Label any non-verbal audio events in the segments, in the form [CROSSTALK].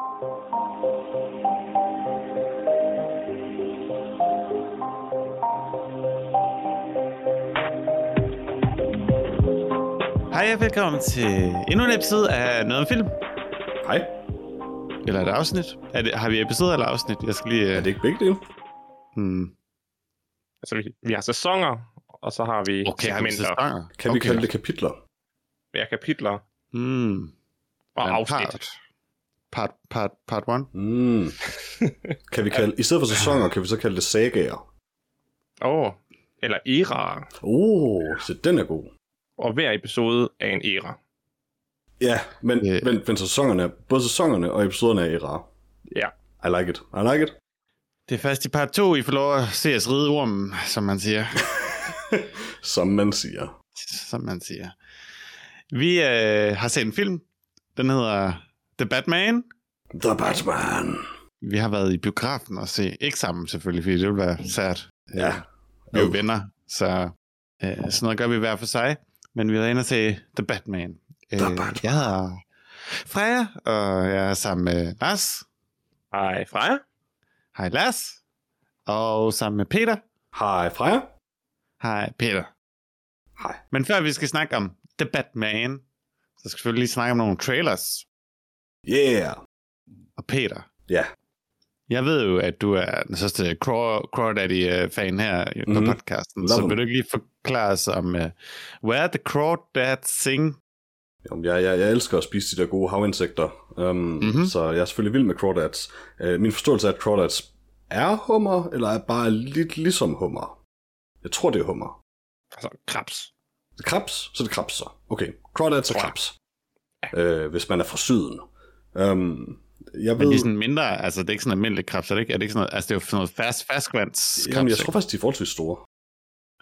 Hej og velkommen til endnu en episode af Noget om Film. Hej. Eller et afsnit. Er det, har vi episode eller afsnit? Jeg skal lige... Er det ikke begge dele? hmm. Altså, vi, vi har sæsoner, og så har vi Okay, har vi segmenter. Kan okay. vi kalde det kapitler? Ja, kapitler Hmm. og Men afsnit. Part, part, part, part one. Mm. kan vi kalde, I stedet for sæsoner, kan vi så kalde det sagaer? Åh, oh, eller æraer. Oh, så den er god. Og hver episode er en æra. Ja, men, Øh. men, men sæsonerne, både sæsonerne og episoderne er rare. Ja. I like it. I like it. Det er først i part 2, I får lov at se os ride ormen, som man siger. [LAUGHS] Som man siger. som man siger. Vi øh, har set en film. Den hedder The Batman. The Batman. Vi har været i biografen og se. Ikke sammen selvfølgelig, fordi det ville være sært. Ja. Vi er jo venner, så øh, sådan noget gør vi hver for sig. Men vi har inde og se The Batman. Øh, The Batman. Jeg hedder Freja, og jeg er sammen med Lars. Hej, Freja. Hej Lars. Og sammen med Peter. Hej Freja. Hej Peter. Hej. Men før vi skal snakke om The Batman, så skal vi selvfølgelig lige snakke om nogle trailers. Yeah. Og Peter, Ja. jeg ved jo, at du er den største Craw- Crawdaddy-fan her på Mhm. podcasten, Love så vil du ikke lige forklare os om uh, Where the Crawdads Sing? Jamen, jeg, jeg, jeg elsker at spise de der gode havinsekter, um, Mhm. mm-hmm. så jeg er selvfølgelig vild med crawdads. Uh, min forståelse er, at crawdads er hummer, eller er bare lidt ligesom hummer. Jeg tror, det er hummer. Altså, krabs. Det er krabs, så er det krabs så. Okay, crawdads er krabs. Øh, hvis man er fra syden. Um, jeg Men ved, de er sådan mindre, altså det er ikke sådan almindelig krebs, er det ikke? Er det ikke sådan noget, altså det er jo sådan noget fast, fastvands jamen, jeg tror faktisk, de er forholdsvis store.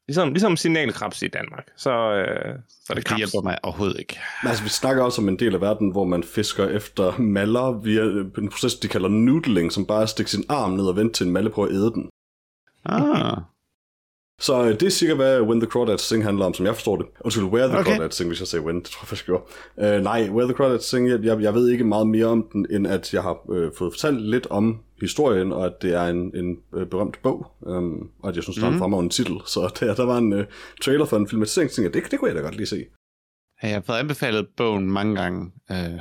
Ligesom, ligesom signalkrabs i Danmark. Så, øh, så er det det hjælper mig overhovedet ikke. Men altså, vi snakker også om en del af verden, hvor man fisker efter maller via en proces, de kalder noodling, som bare er at stikke sin arm ned og vente til en malle på at æde den. Ah, Så øh, det er sikkert, hvad When the Crawdads Sing handler om, som jeg forstår det. Undskyld, Where the Okay. Crawdads Sing, hvis jeg sagde When, det tror jeg faktisk, jeg gjorde. Uh, nej, Where the Crawdads Sing, jeg, jeg, jeg ved ikke meget mere om den, end at jeg har øh, fået fortalt lidt om historien, og at det er en, en øh, berømt bog, um, og at jeg synes, det var en Mhm. fremragende titel. Så [LAUGHS] der, der var en øh, trailer for en filmatisering, så jeg, det, det kunne jeg da godt lige se. jeg har fået anbefalet bogen mange gange, øh,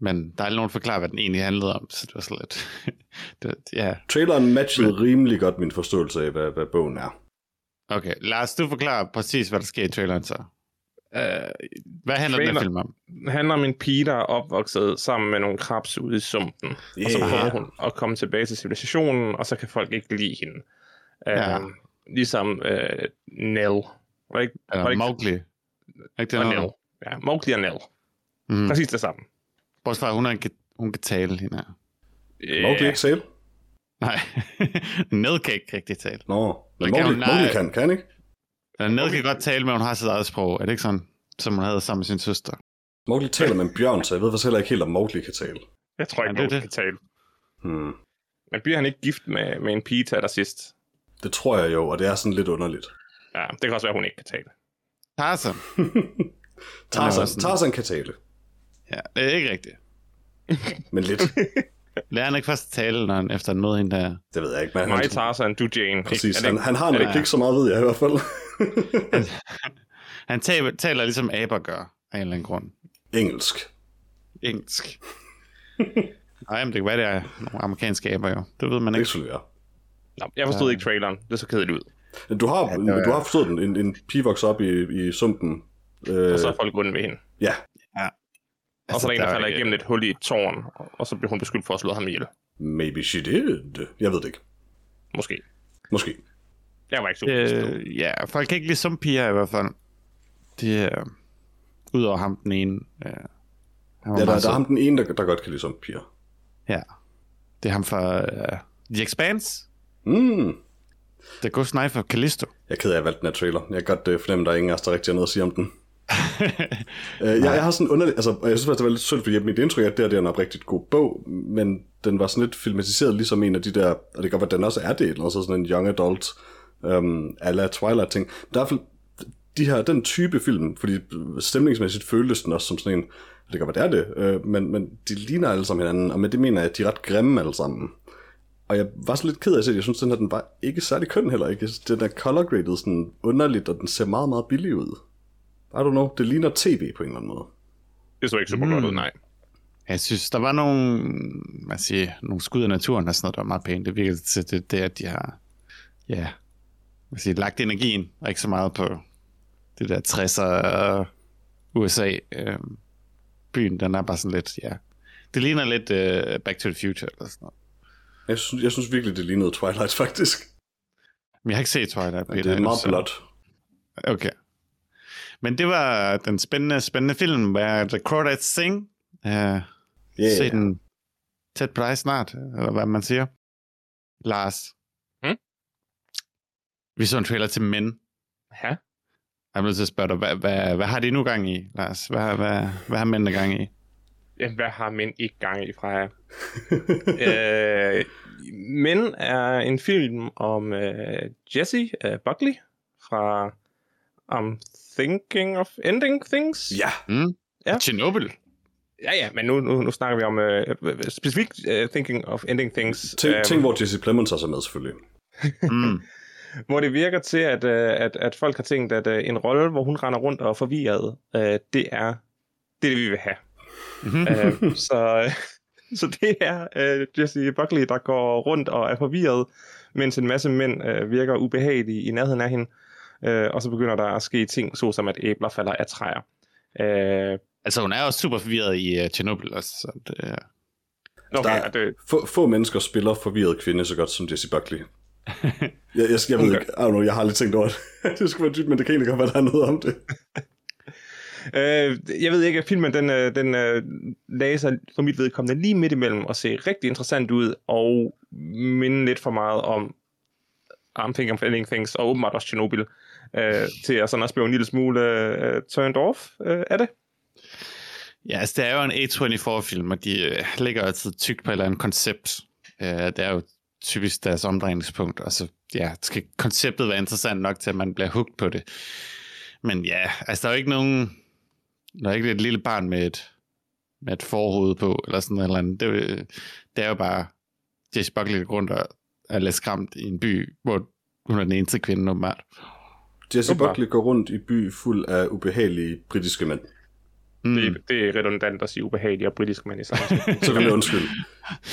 men der er aldrig nogen, der forklarer, hvad den egentlig handlede om, så det var så lidt... [LAUGHS] det, ja, Traileren matchede rimelig godt min forståelse af, hvad, hvad bogen er. Okay. Lars, du forklarer præcis, hvad der sker i traileren så. Øh, Hvad handler den Trailer- film om? det handler om en pige, der er opvokset sammen med nogle krabs ude i sumpen. Yeah. Og så prøver hun at komme tilbage til civilisationen, og så kan folk ikke lide hende. Ja. Øh, ligesom øh, Nell. Var ikke, var Eller ikke Mowgli? Er ikke det og? Nell. Ja, Mowgli og Nell. Mm. Præcis det samme. Bortset fra, at hun, er, kan, hun kan tale hende her. Yeah. Mowgli ikke sale? Nej, [LAUGHS] Ned kan ikke rigtig tale. Nå, men Mowgli. Mowgli kan, kan ikke? Eller Ned kan godt tale, men hun har sit eget sprog. Er det ikke sådan, som hun havde sammen med sin søster? Mowgli taler med en bjørn, så jeg ved faktisk heller ikke helt, om Mowgli kan tale. Jeg tror Ja, ikke, det er Mowgli det. kan tale. Hmm. Men bliver han ikke gift med, med en pige til allersidst? Det tror jeg jo, og det er sådan lidt underligt. Ja, det kan også være, at hun ikke kan tale. Tarzan. [LAUGHS] Tarzan, Tarzan kan tale, Ja, det er ikke rigtigt. men lidt. [LAUGHS] Lærer han ikke først tale, når han efter han møder hende der? Det ved jeg ikke, men Mig, han, Tarzan, du Jane. præcis, Er det han, han har nok det- ikke så meget, ved jeg i hvert fald. Han taler, taler ligesom aber gør, af en eller anden grund. Engelsk. Engelsk. Nej, men det kan være, det er nogle amerikanske aber jo. Det ved man Det ikke. skulle være. Nå, jeg forstod ikke traileren. Det så kedeligt ud. Du har, Ja, det var- du har forstået den. En, en pige vokser op i, i sumpen. Øh, Og så er folk onde ved hende. ja, Og så er der en, der er falder igennem et hul i et tårn, og så bliver hun beskyldt for at slå ham ihjel. maybe she did. Jeg ved det ikke. Måske. Måske. Jeg var ikke super øh, Øh, ja, folk kan ikke lide som piger i hvert fald. De er... Udover ham den ene. Han var Ja, der, der er ham den ene, der, der godt kan lide som piger. Ja. Det er ham fra uh, The Expanse. Mm. The Ghost Knife of Callisto. Jeg er ked af, at jeg valgte den her trailer. Jeg kan godt uh, fornemme, at der er ingen af os, der rigtig har noget at sige om den. Uh, [LAUGHS] jeg, jeg har sådan underlig... altså, og jeg synes faktisk, det var lidt synd, fordi mit indtryk er, at det, her, det er en oprigtigt god bog, men den var sådan lidt filmatiseret, ligesom en af de der, og det kan godt være, at den også er det, eller også sådan en young adult, øhm, um, ala Twilight ting. Der er de her, den type film, fordi stemningsmæssigt føltes den også som sådan en, Det kan være, det er det, øh, men, men de ligner alle sammen hinanden, og med det mener jeg, at de er ret grimme alle sammen. Og jeg var så lidt ked af at se det. Jeg synes, den her den var ikke særlig køn heller. Ikke? Den er color graded sådan underligt, og den ser meget, meget billig ud. I don't know, det ligner tv på en eller anden måde. Det så ikke super mm. godt ud, nej. Jeg synes, der var nogle, hvad siger, nogle skud af naturen og sådan noget, der var meget pænt. Det virker til det, det, at de har ja, hvad siger, lagt energien, og ikke så meget på det der 60'er USA. Øh, byen, den er bare sådan lidt, ja. Det ligner lidt uh, Back to the Future eller sådan noget. Jeg synes, jeg synes virkelig, det lignede Twilight, faktisk. Men jeg har ikke set Twilight. Peter, det er meget blot. Okay. Men det var den spændende, spændende film, hvor The Crawdads Sing. Uh, yeah. Se den tæt på dig snart, eller hvad man siger. Lars. Hmm? Vi så en trailer til Men. Ja. Jeg er nødt til at spørge dig, hvad, hvad, hvad har de nu gang i, Lars? Hvad, hvad, hvad har mændene gang i? Ja, hvad har mænd ikke gang i fra jer? [LAUGHS] øh, Men er en film om uh, Jesse uh, Buckley fra I'm Thinking of Ending Things. Ja. Mm. ja. Chernobyl. Ja, ja, men nu, nu, nu snakker vi om uh, specifikt uh, Thinking of Ending Things. Tænk, um, tænk hvor Jesse Plemons også er med, selvfølgelig. [LAUGHS] mm. hvor det virker til, at, at, at folk har tænkt, at en rolle, hvor hun render rundt og er forvirret, uh, det er det, vi vil have. uh, så, [LAUGHS] så det er uh, Jesse Buckley, der går rundt og er forvirret, mens en masse mænd uh, virker ubehagelige i nærheden af hende. Uh, og så begynder der at ske ting, såsom at æbler falder af træer. Uh, altså hun er også super forvirret i uh, Chernobyl også. Så det, uh... okay, der er, det... få, få mennesker spiller forvirret kvinde så godt som Jesse Buckley. [LAUGHS] jeg, jeg, jeg, ved ikke, I don't know, jeg har lidt tænkt over det. [LAUGHS] det skulle være dybt, men det kan egentlig godt være, der er noget om det. [LAUGHS] øh, jeg ved ikke, at filmen den, øh, den øh, lagde sig for mit vedkommende lige midt imellem og se rigtig interessant ud og minde lidt for meget om I'm Thinking of Ending Things og åbenbart også Chernobyl øh, til at sådan også blive en lille smule øh, turned off øh, af det. Ja, altså det er jo en A24-film, og de øh, ligger altid tykt på et eller andet koncept. Øh, det er jo typisk deres omdrejningspunkt, og så ja, skal konceptet være interessant nok til, at man bliver hugt på det. Men ja, altså der er jo ikke nogen, der er ikke et lille barn med et, med et forhoved på, eller sådan noget eller andet. Det, øh, det er jo bare Jesse Buckley rundt og er lidt skræmt i en by, hvor hun er den eneste kvinde, åbenbart. Jesse Buckley går rundt i by fuld af ubehagelige britiske mænd. Mm. Det, det er redundant at sige ubehagelige og britiske mænd i samme [LAUGHS] Så kan vi undskylde.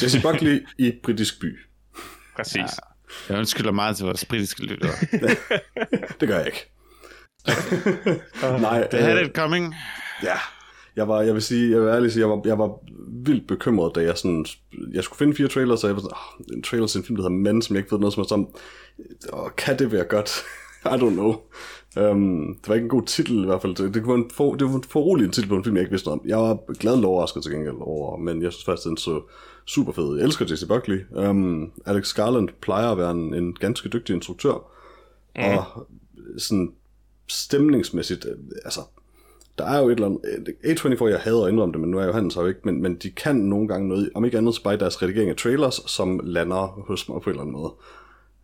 Jesse Buckley i britisk by. Præcis. Ja. Jeg undskylder meget til vores britiske lyttere. [LAUGHS] det gør jeg ikke. [LAUGHS] Nej, det had øh, it coming. Ja, jeg var, jeg vil sige, jeg vil ærligt sige, jeg var, jeg var vildt bekymret, da jeg sådan, jeg skulle finde fire trailers, og jeg var sådan, oh, en trailer til en film, der hedder Men, som jeg ikke ved noget som er sådan, oh, kan det være godt? [LAUGHS] I don't know. Um, det var ikke en god titel i hvert fald. Det, var en for, det var en foruroligende titel på en film, jeg ikke vidste om. Jeg var glad overrasket til gengæld over, men jeg synes faktisk, den så super fed. Jeg elsker Jesse Buckley. Um, Alex Garland plejer at være en, en ganske dygtig instruktør. Mm. Og sådan stemningsmæssigt, altså, der er jo et eller andet, A24, jeg hader at indrømme det, men nu er jo han så ikke, men, men de kan nogle gange noget, om ikke andet så bare deres redigering af trailers, som lander hos mig på en eller anden måde.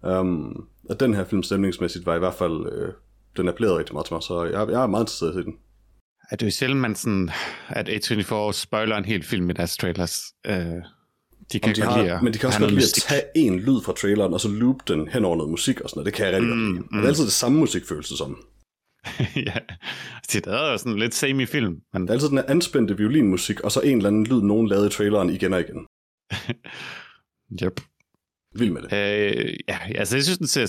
Um, og den her film stemningsmæssigt var i hvert fald, øh, den appellerede rigtig meget til mig, så jeg, jeg er meget interesseret i den. Er det jo sjældent, man sådan, at A24 spoiler en hel film i deres trailers? Øh, de kan de har, lide, men de kan også godt lide at tage en lyd fra traileren, og så loop den hen over noget musik og sådan noget. Det kan jeg rigtig mm, godt lide. Mm. Det er altid det samme musikfølelse som. [LAUGHS] ja, det er jo sådan lidt semi-film. Men... Det er altid den her anspændte violinmusik, og så en eller anden lyd, nogen lavede i traileren igen og igen. [LAUGHS] yep. Vild med det. Øh, ja, altså jeg synes, den ser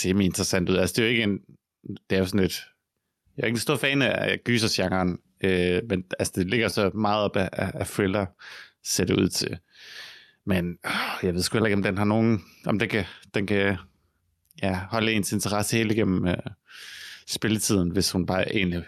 semi-interessant ud. Altså det er jo ikke en... Det er jo sådan lidt... Jeg er ikke en stor fan af gysersgenren, øh, men altså det ligger så meget op af, af thriller, ser det ud til. Men øh, jeg ved sgu heller ikke, om den har nogen... Om den kan, den kan ja, holde ens interesse hele igennem øh, spilletiden, hvis hun bare egentlig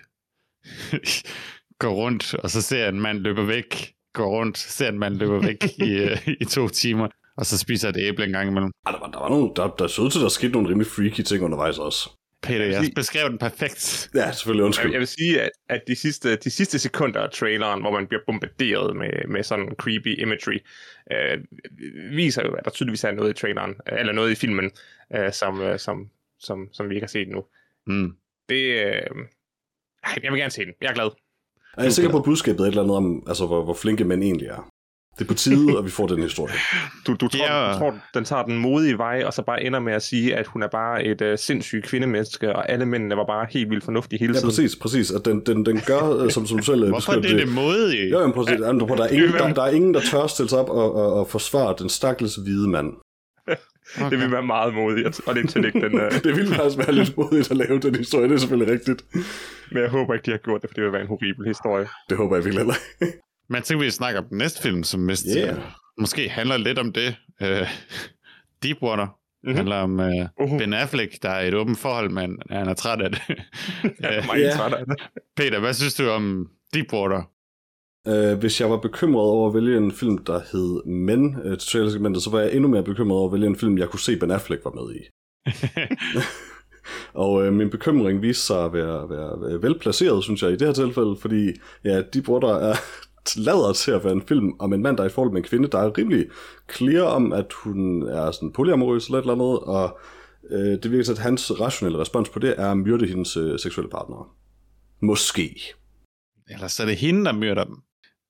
[LAUGHS] går rundt, og så ser en mand løbe væk, går rundt, ser en mand løbe væk i, øh, i to timer, og så spiser et æble en gang imellem. Ja, der var, der var nogle, der, der så ud til, der skete nogle rimelig freaky ting undervejs også. Peter, jeg beskrev den perfekt. Ja, selvfølgelig, undskyld. Jeg, jeg vil sige, at, at de, sidste, de sidste sekunder af traileren, hvor man bliver bombarderet med, med sådan creepy imagery, øh, viser jo, at der tydeligvis er noget i traileren, eller noget i filmen, øh, som, øh, som, som, som vi ikke har set nu. Mm. Det, øh, jeg vil gerne se den. Jeg er glad. Og jeg er sikker på, at budskabet er et eller andet om, altså, hvor, hvor flinke mænd egentlig er. Det er på tide, at vi får den historie. Du, du, tror, Ja. du tror, den tager den modige vej, og så bare ender med at sige, at hun er bare et uh, sindssygt kvindemenneske, og alle mændene var bare helt vildt fornuftige hele Ja, tiden. præcis, præcis. At den, den, den gør, øh, som, som du selv øh, Hvorfor er beskrev det det modige? Jo, jamen, præcis. Jamen, der, er ingen, der, der er ingen, der tør stille sig op og, og, og forsvare den stakkels hvide mand. Okay. [LAUGHS] Det vil være meget modigt, og det er den... Uh, [LAUGHS] Det ville faktisk være lidt modigt at lave den historie, det er selvfølgelig rigtigt. men jeg håber ikke, de har gjort det, for det vil være en horribel historie. Det håber jeg virkelig heller ikke. Men så kan vi snakke om den næste film, som mest Yeah. øh, måske handler lidt om det. Øh, [LAUGHS] Deepwater Mhm. mm-hmm. handler om øh, Uh-huh. Ben Affleck, der er i et åbent forhold, men han er træt af det. [LAUGHS] Jeg er Øh, Ja. træt af det. Peter, hvad synes du om Deepwater? Uh, hvis jeg var bekymret over at vælge en film, der hed Men uh, til trailersegmentet, så var jeg endnu mere bekymret over at vælge en film, jeg kunne se Ben Affleck var med i. [LAUGHS] Og uh, min bekymring viste sig at være, være, være velplaceret, synes jeg, i det her tilfælde, fordi ja, Deepwater er lader til at være en film om en mand, der er i forhold med en kvinde, der er rimelig clear om, at hun er sådan polyamorøs eller et eller andet, og øh, det virker så, at hans rationelle respons på det er at myrde hendes øh, seksuelle partnere. Måske. Eller så er det hende, der myrder dem.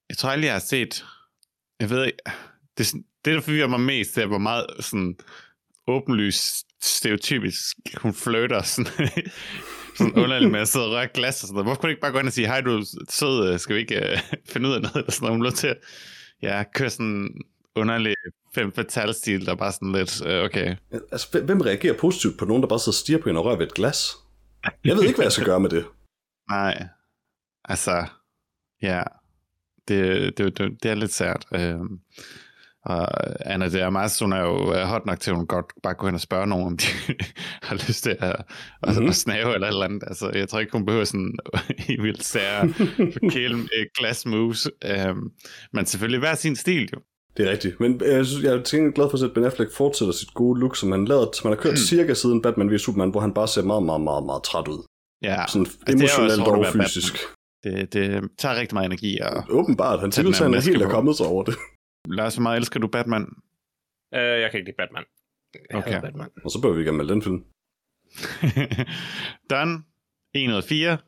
Jeg tror aldrig, jeg har set... Jeg ved ikke... Det, det der forvirrer mig mest, det er, hvor meget sådan åbenlyst stereotypisk hun flirter sådan, sådan underligt med at sidde og røre glas og sådan noget. Hvorfor kunne du ikke bare gå ind og sige, hej du sød, øh, skal vi ikke uh, [LAUGHS] finde ud af noget? Eller sådan noget. Hun lå til at ja, køre sådan en underlig fem fatal stil, der er bare sådan lidt, uh, okay. Altså, hvem- reagerer positivt på nogen, der bare sidder og stiger på hende og rører ved et glas? Jeg ved ikke, hvad jeg skal gøre med det. [LAUGHS] Nej, altså, ja, det, det, det, det er lidt sært. Øhm, og Anna de Armas, hun er jo øh, hot nok til, at hun godt bare gå hen og spørge nogen, om de [LAUGHS] har lyst til at, Mhm. mm-hmm. at snave eller et eller andet. Altså, jeg tror ikke, hun behøver sådan [LAUGHS] helt vildt sære [LAUGHS] kæle øh, glas moves. Øhm, men selvfølgelig hver sin stil jo. Det er rigtigt. Men øh, jeg, synes, jeg er til glad for, at Ben Affleck fortsætter sit gode look, som han, lavede, som han har kørt cirka siden Batman v Superman, hvor han bare ser meget, meget, meget, meget træt ud. Ja, Sådan det også emotionelt at og fysisk. det, det tager rigtig meget energi. Og Åbenbart, han her er helt er kommet sig over det. Lars, hvor meget elsker du Batman? Uh, jeg kan ikke lide Batman. Jeg Okay. Batman. Og så bør vi gerne med den film. [LAUGHS] Done. 1 ud af 4.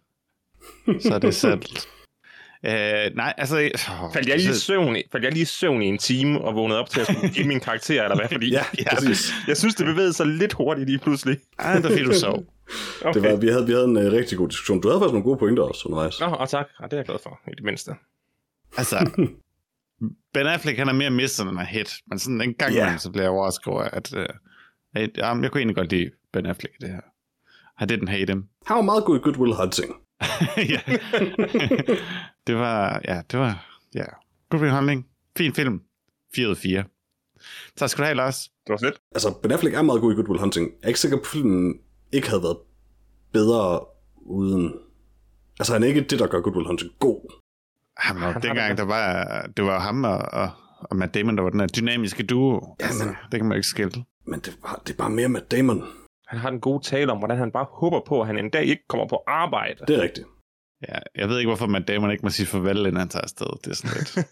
Så er det [LAUGHS] sat. Øh, nej, altså... Oh, Faldt jeg, lige i søvn, i- faldt jeg lige i søvn i en time og vågnede op til at skulle give min karakter, eller hvad? Fordi [LAUGHS] Ja, jeg, præcis. jeg synes, det bevægede sig lidt hurtigt lige pludselig. Ej, det er fordi, du sov. Okay. Det var, vi, havde, vi havde en uh, rigtig god diskussion. Du havde faktisk nogle gode pointer også undervejs. Nå, og tak. Ja, det er jeg glad for, i det mindste. Altså, Ben Affleck, han er mere misset end en hit. Men sådan en gang yeah. så bliver jeg overrasket over, at... Uh, at jamen, jeg kunne egentlig godt lide Ben Affleck i det her. I didn't hate him. Han var meget god i Good Will Hunting. [LAUGHS] ja. det var... Ja, det var... Ja. God behandling. Fin film. 4 ud af 4. Tak skal du have, Lars. Det var så lidt. Altså, Ben Affleck er meget god i Good Will Hunting. Jeg er ikke sikker på, at filmen ikke havde været bedre uden... Altså, han er ikke det, der gør Good Will Hunting god. Jamen, Han og har dengang, det der var, det var ham og, og, og Matt Damon, der var den her dynamiske duo. Ja, altså, men- det kan man ikke skille. Men det, var, det er bare mere med Damon. Han har en god tale om, hvordan han bare håber på, at han en dag ikke kommer på arbejde. Det er rigtigt. Ja, jeg ved ikke, hvorfor Matt Damon ikke må sige farvel, inden han tager afsted. Det er sådan lidt...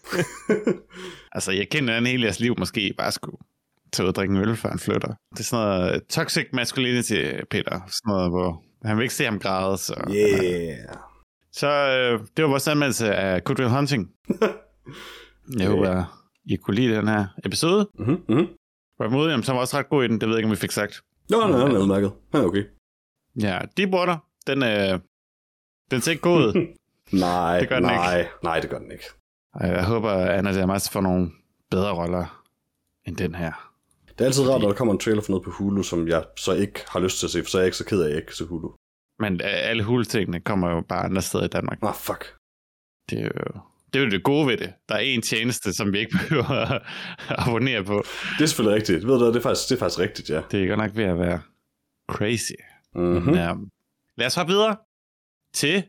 [LAUGHS] altså, jeg kender han hele jeres liv måske bare skulle tage ud og drikke en øl, før han flytter. Det er sådan noget toxic masculinity, Peter. Sådan noget, hvor han vil ikke se ham græde. Så, Yeah. Så øh, det var vores anmeldelse af Good Will Hunting. [LAUGHS] Jeg håber, I kunne lide den her episode. Mm-hmm, mm-hmm. Jamen, så var også ret god i den. Det ved jeg ikke, om vi fik sagt. Nå, nej, han er udmærket. Han er okay. Ja, Deepwater, den, øh, den ser ikke god. [LAUGHS] Nej, Det gør den nej, nej, det gør den ikke. Og jeg håber, Anna de Armas får nogle bedre roller end den her. Det er altid rart, når der kommer en trailer for noget på Hulu, som jeg så ikke har lyst til at se, for så er jeg ikke så ked af, at jeg ikke se Hulu. Men øh, alle hultingene kommer jo bare andre steder i Danmark. Ah, fuck. Det er jo det, er jo det gode ved det. Der er en tjeneste, som vi ikke [LAUGHS] behøver at abonnere på. Det er selvfølgelig rigtigt. Ved du, det er faktisk, det er faktisk rigtigt, ja. Det er godt nok ved at være crazy. Mm-hmm. Men, øh, lad os hoppe videre til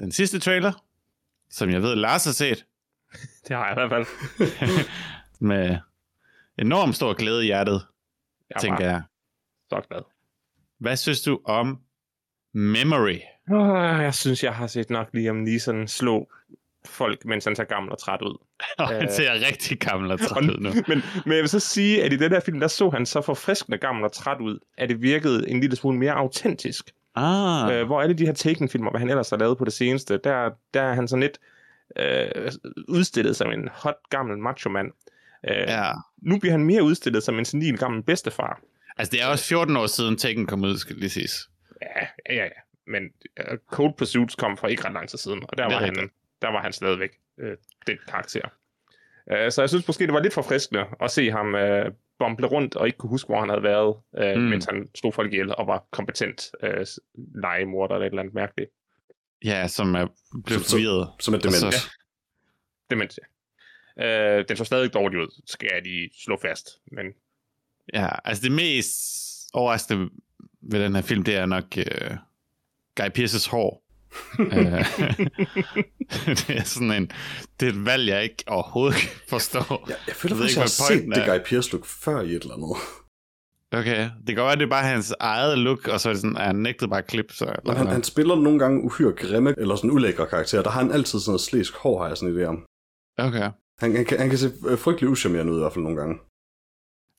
den sidste trailer, som jeg ved, Lars har set. [LAUGHS] Det har jeg i hvert fald. [LAUGHS] med enormt stor glæde i hjertet, Jeg er tænker jeg. så glad. Hvad synes du om Memory? Oh, jeg synes, jeg har set nok Liam Neeson slå folk, mens han ser gammel og træt ud. Og [LAUGHS] han Øh. ser rigtig gammel og Og- træt ud nu. [LAUGHS] men, men jeg vil så sige, at i den her film, der så han så forfriskende gammel og træt ud, at det virkede en lille smule mere autentisk. Ah, Øh, hvor alle de her Taken-filmer, hvad han ellers har lavet på det seneste, der, der er han sådan lidt øh, udstillet som en hot gammel macho mand. Øh, Ja. Nu bliver han mere udstillet som en senil gammel bedstefar. Altså, det er også 14 år siden Taken kom ud, skal lige siges. Ja, ja, ja. Men uh, Cold Pursuits kom for ikke ret lang tid siden, og der er var, han, der var han stadigvæk øh, den karakter. Uh, så jeg synes måske, det var lidt forfriskende at se ham uh, bomble rundt og ikke kunne huske, hvor han havde været, uh, Mm. mens han slog folk ihjel og var kompetent uh, legemorder eller et eller andet mærkeligt. Ja, som er blevet forvirret. Som er Og dement. så- Demens, ja. Uh, den så stadig dårligt ud, skal jeg lige slå fast. Men Ja, altså det mest overraskende ved den her film, det er nok uh, Guy Pearces hår. [LAUGHS] Øh, [LAUGHS] det er sådan en, det er et valg, jeg ikke overhovedet kan forstå. Jeg føler Jeg ved faktisk, ikke, jeg har set det. Guy Pearce look før i et eller andet. Okay, det kan godt være, det er bare hans eget look, og så er det sådan, han nægtede bare klip. Så, eller han, han spiller nogle gange uhyre grimme, eller sådan ulækre karakterer. Der har han altid sådan noget slæsk hår, har jeg sådan en idé om. Okay. Han, han, kan, han kan se øh, frygtelig uschammerende ud i hvert fald nogle gange.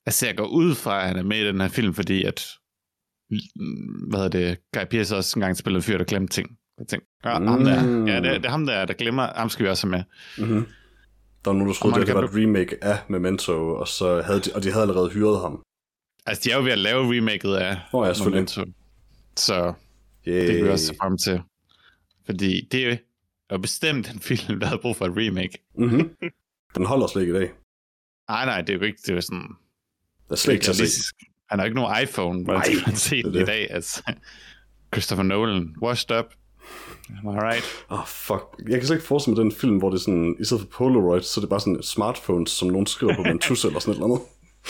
Altså, jeg går ud fra, at han er med i den her film, fordi at, hvad hedder det, Guy Pearce også engang spillede en fyr, der glemte ting. Jeg tænkte, ja, mm. ham der, Mm. ja det, det er ham der, der glemmer, ham skal vi også have med. Mm-hmm. Der var nogen, der troede, det, det var et remake af Memento, og, så havde de, og de havde allerede hyret ham. Altså, de er jo ved at lave remaket af Nå ja. Memento. Så Yeah. det kan vi også se frem til. Fordi det er bestemt en film, der havde brug for et remake. Mm-hmm. Den holder slet ikke i dag. Nej, nej, det er jo ikke, det er sådan... Der er slet ikke til at se. Han har ikke nogen iPhone, hvordan Nej, skal man se det den i det. dag? Altså, Christopher Nolan, washed up. Am I right? Åh, oh, fuck. Jeg kan slet ikke forestille mig den film, hvor det er sådan, i stedet for Polaroid, så er det bare sådan smartphones, som nogen skriver på med en tusse eller sådan et eller andet.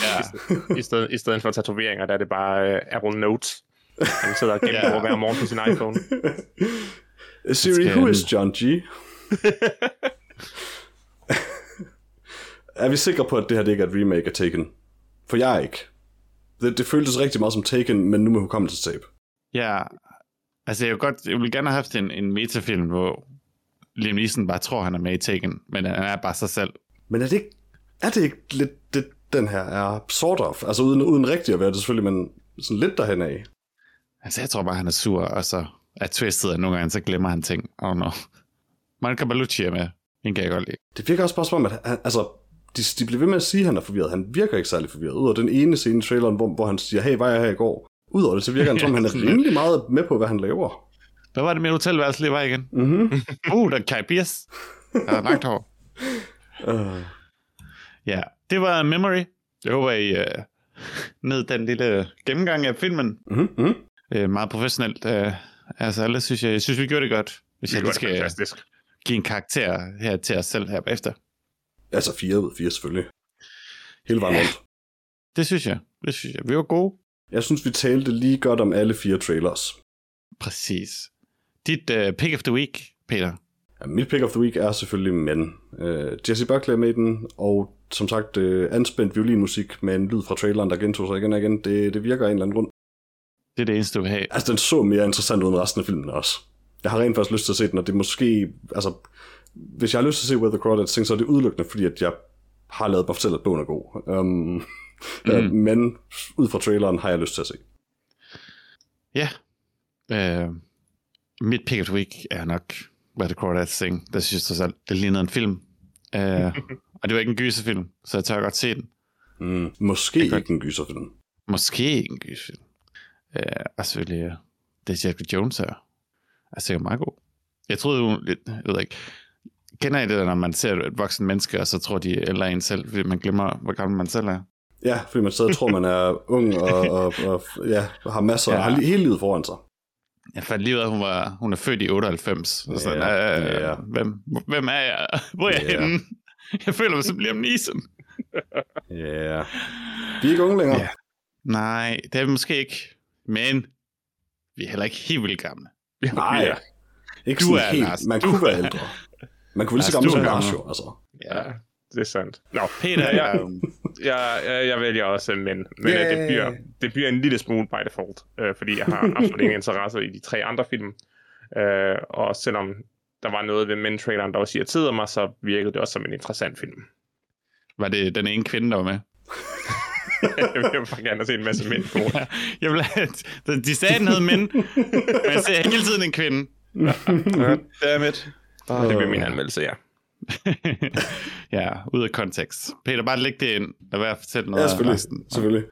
Ja. i stedet, i stedet for tatoveringer, der er det bare uh, Apple Notes. Han sidder og gemmer Ja. yeah. hver morgen på sin iPhone. Siri, Skal who is John G? [LAUGHS] er vi sikre på, at det her det ikke er et remake af Taken? For jeg er ikke. Det, det føltes rigtig meget som Taken, men nu med hukommelsestab. ja, altså jeg, vil godt, jeg vil gerne have haft en, en metafilm, hvor Liam Neeson bare tror, han er med i Taken, men han er bare sig selv. Men er det ikke, er det ikke lidt det, den her er sort of? Altså uden, uden rigtig at være det selvfølgelig, men sådan lidt derhen af. Altså jeg tror bare, han er sur, og så er twistet, at nogle gange så glemmer han ting. Oh no. Monica Bellucci er med. Den kan jeg godt lide. Det virker også bare som om, at han, altså, de, de bliver ved med at sige, at han er forvirret. Han virker ikke særlig forvirret. Udover den ene scene i traileren, hvor, hvor han siger, hey, var jeg her i går? Udover det, så virker han som om, [LAUGHS] han er rimelig meget med på, hvad han laver. Hvad var det med hotelværelse lige var igen? Mm-hmm. [LAUGHS] Uh, der er Kai Pierce. Der er langt hår. Uh, [LAUGHS] Ja, det var Memory. Jeg håber, I uh, ned den lille gennemgang af filmen. mm-hmm. Uh, meget professionelt. Uh, altså, alle synes jeg, jeg synes, vi gjorde det godt. Hvis Det jeg lige skal fantastisk. give en karakter her til os selv her bagefter. Altså fire ud af fire selvfølgelig. Hele vejen Ja. rundt. Det synes jeg. Det synes jeg. Vi var gode. Jeg synes, vi talte lige godt om alle fire trailers. Præcis. Dit uh, pick of the week, Peter. Ja, mit pick of the week er selvfølgelig Men. Uh, Jesse Buckley er med i den, og som sagt uh, anspændt violinmusik med en lyd fra traileren, der gentog sig igen og igen. Det, det virker af en eller anden grund. Det er det eneste, du vil have. Altså, den så mere interessant ud end resten af filmen også. Jeg har rent faktisk lyst til at se den, og det er måske... Altså, hvis jeg har lyst til at se Where the Crawdads ting, så er det udelukkende, fordi at jeg har lavet mig fortælle, at bogen er god. Um, mm. [LAUGHS] men ud fra traileren har jeg lyst til at se. Ja. Uh, mit pick of the week er nok Where the Crawdads Sing. Det synes jeg selv, det lignede en film. Uh, [LAUGHS] og det var ikke en gyserfilm, så jeg tør godt se den. Mm. Måske Det er godt. ikke en gyserfilm. Måske en gyserfilm. Uh, og selvfølgelig, uh, det Jessica Jones er, er sikkert meget god. Jeg troede jo lidt, jeg ved ikke, kender I det, der, når man ser et voksen menneske, og så tror de er end en selv, fordi man glemmer, hvor gammel man selv er? Ja, fordi man stadig tror, man er ung og, og, og ja, har masser, Ja. har hele livet foran sig. Jeg fandt lige ud af, at hun, var, hun er født i 98. Så sådan, Ja, øh, ja. Hvem, hvem er jeg? [LAUGHS] Hvor er jeg Ja. henne? Jeg føler mig som Liam Neeson. Ja. Yeah. Vi er ikke unge længere. Ja. Nej, det er vi måske ikke. Men vi er heller ikke helt vildt gamle. Nej, ikke Du er, helt. Lars. Man Du kunne være ældre. Man kunne lige så som er Lars altså. Ja, det er sandt. Nå, Peter Ja. er jo... jeg, jeg, jeg vælger også men, men yeah. det, bliver, det bliver en lille smule by default, øh, fordi jeg har absolut ingen interesse i de tre andre film. Øh, og selvom der var noget ved Men-traileren, der også irriterede mig, så virkede det også som en interessant film. Var det den ene kvinde, der var med? [LAUGHS] jeg vil bare gerne se en masse mænd på. Jeg vil de sagde, den hed mænd, men jeg ser hele tiden en kvinde. Dammit. Og det bliver min anmeldelse, ja. [LAUGHS] ja, ud af kontekst. Peter, bare læg det ind. Lad være at fortælle noget Ja, af selvfølgelig. resten. selvfølgelig.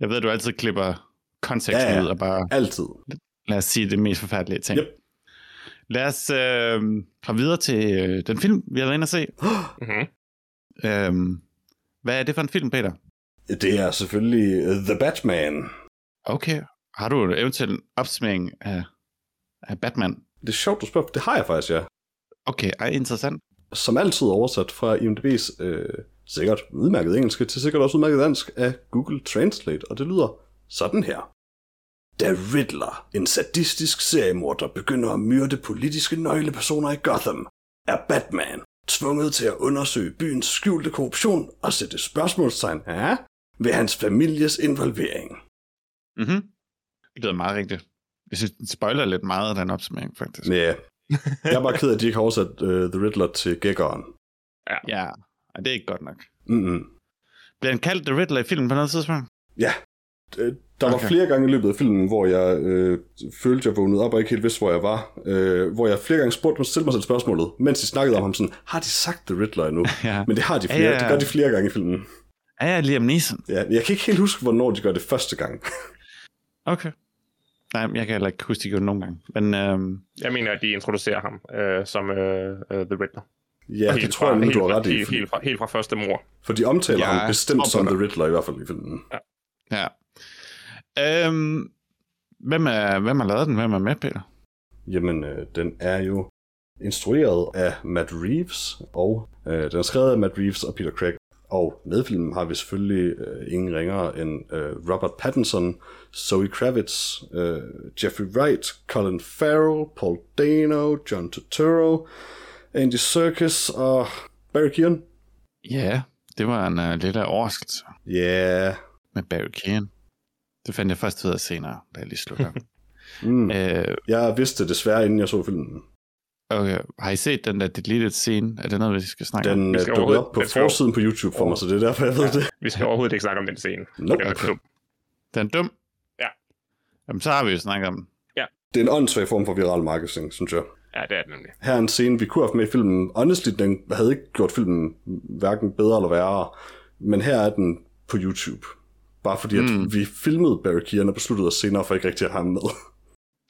Jeg ved, du altid klipper konteksten Ja, ja. ud og bare Altid. lad os sige det mest forfærdelige ting. Yep. Lad os øh, komme videre til øh, den film, vi har været inde at se. Mm-hmm. [GASPS] Øhm, hvad er det for en film, Peter? Det er selvfølgelig uh, The Batman. Okay. Har du en eventuel opsummering af, af Batman? Det er sjovt, du spørger. Det har jeg faktisk, ja. Okay, ej, interessant. Som altid oversat fra IMDb's øh, sikkert udmærket engelske til sikkert også udmærket dansk af Google Translate, og det lyder sådan her. Da Riddler, en sadistisk seriemorder, begynder at myrde politiske nøglepersoner i Gotham, er Batman tvunget til at undersøge byens skjulte korruption og sætte spørgsmålstegn ja, ved hans families involvering. Mm-hmm. Det lyder meget rigtigt. Jeg synes, den spoiler lidt meget af den opsummering, faktisk. Ja, [LAUGHS] jeg er bare ked af, at de ikke har oversat uh, The Riddler til Gækkeren. Ja, ej, det er ikke godt nok. Mm-mm. Bliver han kaldt The Riddler i filmen på noget tidspunkt? Ja, Øh, der var Okay. flere gange i løbet af filmen, hvor jeg øh, følte, jeg vågnede op og ikke helt vidste, hvor jeg var. Øh, hvor jeg flere gange spurgte mig, stillede mig selv spørgsmålet, mens de snakkede om ham sådan, har de sagt The Riddler endnu? [LAUGHS] Ja. Men det har de Ja, flere, ja, ja. det gør de flere gange i filmen. Er jeg Liam Neeson? Ja, jeg kan ikke helt huske, hvornår de gør det første gang. [LAUGHS] Okay. Nej, jeg kan heller ikke huske, de gjorde det nogen gange. Men øhm, Jeg mener, at de introducerer ham øh, som øh, øh, The Riddler. Ja, Helt det tror jeg fra- nu, helt du har ret i. Helt, helt, fra, helt fra første mor. For de omtaler Jeg ham bestemt på som. The Riddler, i hvert fald i filmen. ja. Øhm, hvem, er, hvem har lavet den? Hvem er med, Peter? Jamen, øh, den er jo instrueret af Matt Reeves, og øh, den er skrevet af Matt Reeves og Peter Craig. Og med filmen har vi selvfølgelig øh, ingen ringere end øh, Robert Pattinson, Zoe Kravitz, øh, Jeffrey Wright, Colin Farrell, Paul Dano, John Turturro, Andy Serkis og Barry Keoghan. Ja, det var en uh, lidt af overraskelse Ja, yeah. med Barry Keoghan. Det fandt jeg først ud af senere, da jeg lige slutter. [LAUGHS] [LAUGHS] mm. øh, jeg vidste desværre, inden jeg så filmen. Okay, har I set den der deleted scene? Er det noget, vi skal snakke om? Den Vi øh, dukkede overhovedet- op på den forsiden på YouTube for mig, så det er derfor, jeg ved det. Vi skal overhovedet ikke snakke om den scene. Nope. Den er dum. Den er dum? Ja. Jamen, så har vi jo snakket om den. Det er en åndssvag form for viral marketing, synes jeg. Ja, det er det nemlig. Her er en scene, vi kunne have haft med i filmen. Honestly, den havde ikke gjort filmen hverken bedre eller værre. Men her er den på YouTube. Bare fordi, at Mm. vi filmede Barry Keoghan og besluttede os senere for ikke rigtig at have ham med.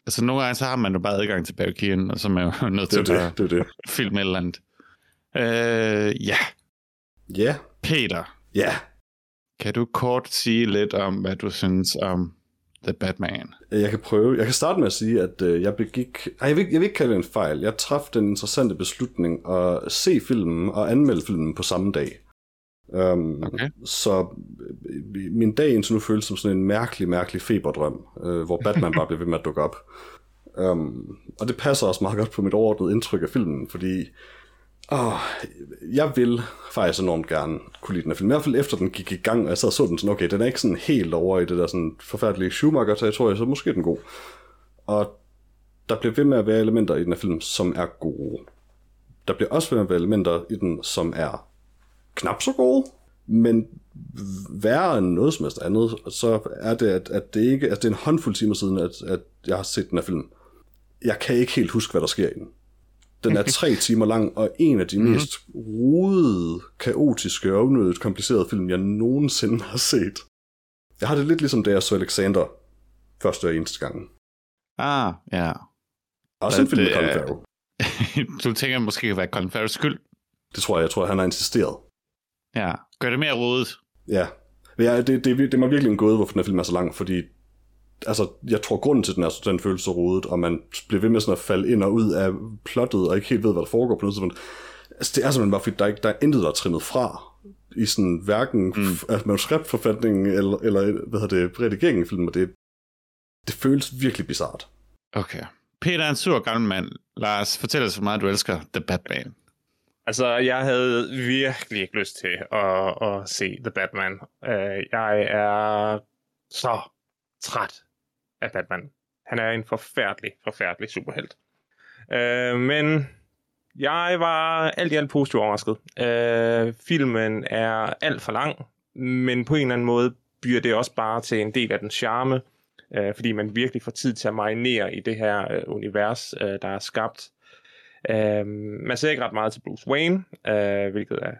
Altså, nogle gange så har man jo bare adgang til Keoghan, og så er man jo [LAUGHS] nødt Det til er at det, det, det. filme et eller andet. Øh, ja, Ja, Peter. ja. Kan du kort sige lidt om, hvad du synes om The Batman? Jeg kan prøve. Jeg kan starte med at sige, at øh, jeg begik... Ej, jeg vil, jeg vil ikke kalde det en fejl. Jeg traf den interessante beslutning at se filmen og anmelde filmen på samme dag. Um, Okay. Så øh, min dag indtil nu føles som sådan en mærkelig, mærkelig feberdrøm, øh, hvor Batman bare bliver ved med at dukke op. Um, og det passer også meget godt på mit overordnede indtryk af filmen, fordi åh, jeg vil faktisk enormt gerne kunne lide den her film. I hvert fald efter den gik i gang, og jeg sad og så den sådan, okay, den er ikke sådan helt over i det der sådan forfærdelige Schumacher-territorie, så måske er den god. Og der bliver ved med at være elementer i den her film, som er gode. Der bliver også ved med at være elementer i den, som er knap så gode, men værre end noget som helst andet, så er det, at, at det ikke, altså det er en håndfuld timer siden, at, at jeg har set den her film. Jeg kan ikke helt huske, hvad der sker i den. Den er tre [LAUGHS] timer lang, og en af de mm-hmm. mest rodede, kaotiske og unødigt komplicerede film, jeg nogensinde har set. Jeg har det lidt ligesom, da jeg så Alexander første og eneste gang. Ah, ja. Også en Hvad film med det Colin Farrell. [LAUGHS] du tænker måske kan være Colin Farrells skyld? Det tror jeg, jeg tror, han har insisteret. Ja. Gør det mere rodet. Ja. ja det, det, det er mig virkelig en gåde, hvorfor den her film er så lang, fordi altså, jeg tror, grunden til, at den er den føles så rodet, og man bliver ved med sådan at falde ind og ud af plottet, og ikke helt ved, hvad der foregår på noget tidspunkt. Altså, det er simpelthen bare, fordi der, er ikke, der er intet, der er trimmet fra i sådan hverken mm. altså, manuskriptforfatningen eller, eller hvad hedder det, redigeringen af filmen, og det, det føles virkelig bizart. Okay. Peter er en sur gammel mand. Lars, fortæl os, hvor meget du elsker The Batman. Altså, jeg havde virkelig ikke lyst til at, at se The Batman. Uh, jeg er så træt af Batman. Han er en forfærdelig, forfærdelig superhelt. Uh, men jeg var alt i alt positivt overrasket. Øh, filmen er alt for lang, men på en eller anden måde byr det også bare til en del af den charme, uh, fordi man virkelig får tid til at marinere i det her univers, der er skabt. Uh, man ser ikke ret meget til Bruce Wayne, uh, hvilket er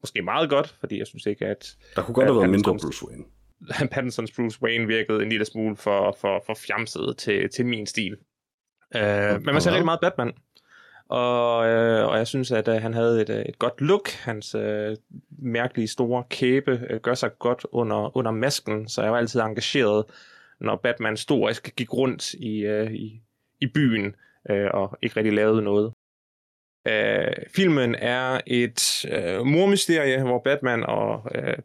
måske meget godt, fordi jeg synes ikke, at... Der kunne godt have været mindre Bruce Wayne. [LAUGHS] Pattinsons Bruce Wayne virkede en lille smule for, for, for fjamset til, til min stil. Uh, men man ser rigtig meget Batman. Og, øh, og jeg synes, at øh, han havde et, øh, et godt look. Hans øh, mærkelige store kæbe øh, gør sig godt under, under masken, så jeg var altid engageret, når Batman storisk gik rundt i, øh, i, i byen øh, og ikke rigtig lavede noget. Øh, filmen er et øh, mormysterie, hvor Batman og øh,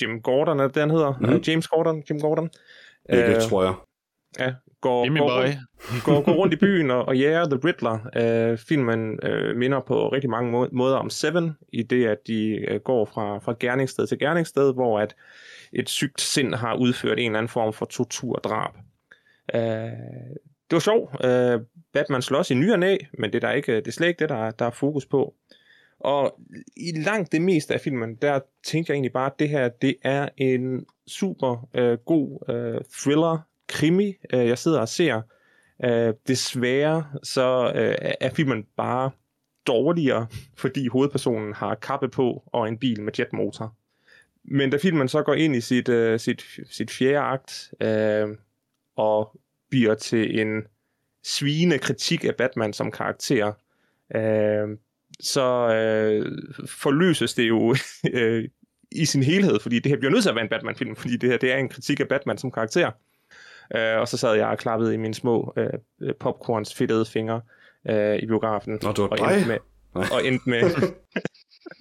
Jim Gordon, er det, han hedder? Mm. James Gordon? Jim Gordon? Det, det tror jeg. Ja, går, Jimmy går, boy. går, går rundt i byen og, og jager The Riddler. Uh, filmen uh, minder på rigtig mange må- måder om Seven, i det at de uh, går fra, fra gerningssted til gerningssted, hvor at et sygt sind har udført en eller anden form for torturdrab. Uh, det var sjovt. Øh, Batman slås i ny og næ, men det er, der ikke, det er slet ikke det, der, der er fokus på. Og i langt det meste af filmen, der tænker jeg egentlig bare, at det her, det er en super øh, god øh, thriller, krimi, øh, jeg sidder og ser. Øh, desværre så øh, er filmen bare dårligere, fordi hovedpersonen har kappe på og en bil med jetmotor. Men da filmen så går ind i sit, øh, sit, sit fjerde akt øh, og bliver til en svigende kritik af Batman som karakter, øh, så øh, forløses det jo [LAUGHS] øh, i sin helhed, fordi det her bliver nødt til at være en Batman-film, fordi det her det er en kritik af Batman som karakter. Uh, og så sad jeg og klappede i mine små uh, popcorns fedtede fingre uh, i biografen. Nå, du var og endte med, og endte med,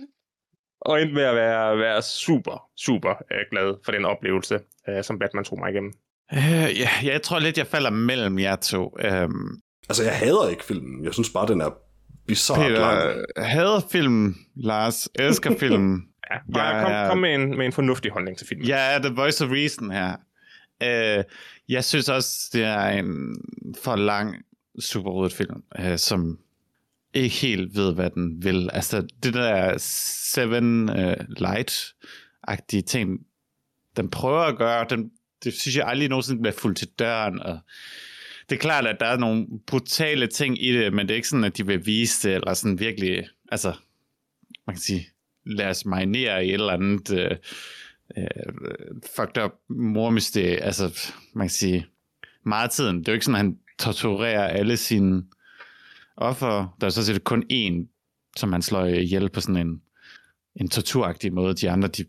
[LAUGHS] og endte med at være, være super, super uh, glad for den oplevelse, uh, som Batman tog mig igennem. Uh, ja, jeg tror lidt, jeg falder mellem jer to. Um, altså, jeg hader ikke filmen. Jeg synes bare, den er bizarrt Peter, lang. hader filmen, Lars. Elsker [LAUGHS] filmen. ja, bare kom, kom med, en, med en fornuftig holdning til filmen. Jeg er the voice of reason her. Uh, jeg synes også, det er en for lang superrodet film, uh, som ikke helt ved, hvad den vil. Altså, det der Seven uh, Light-agtige ting, den prøver at gøre, den, det synes jeg aldrig nogensinde bliver fuldt til døren, og det er klart, at der er nogle brutale ting i det, men det er ikke sådan, at de vil vise det, eller sådan virkelig, altså, man kan sige, lad os marinere i et eller andet øh, øh fucked up mormysterie, altså, man kan sige, meget tiden. Det er jo ikke sådan, at han torturerer alle sine offer. Der er så set kun én, som han slår ihjel på sådan en, en torturagtig måde. De andre, de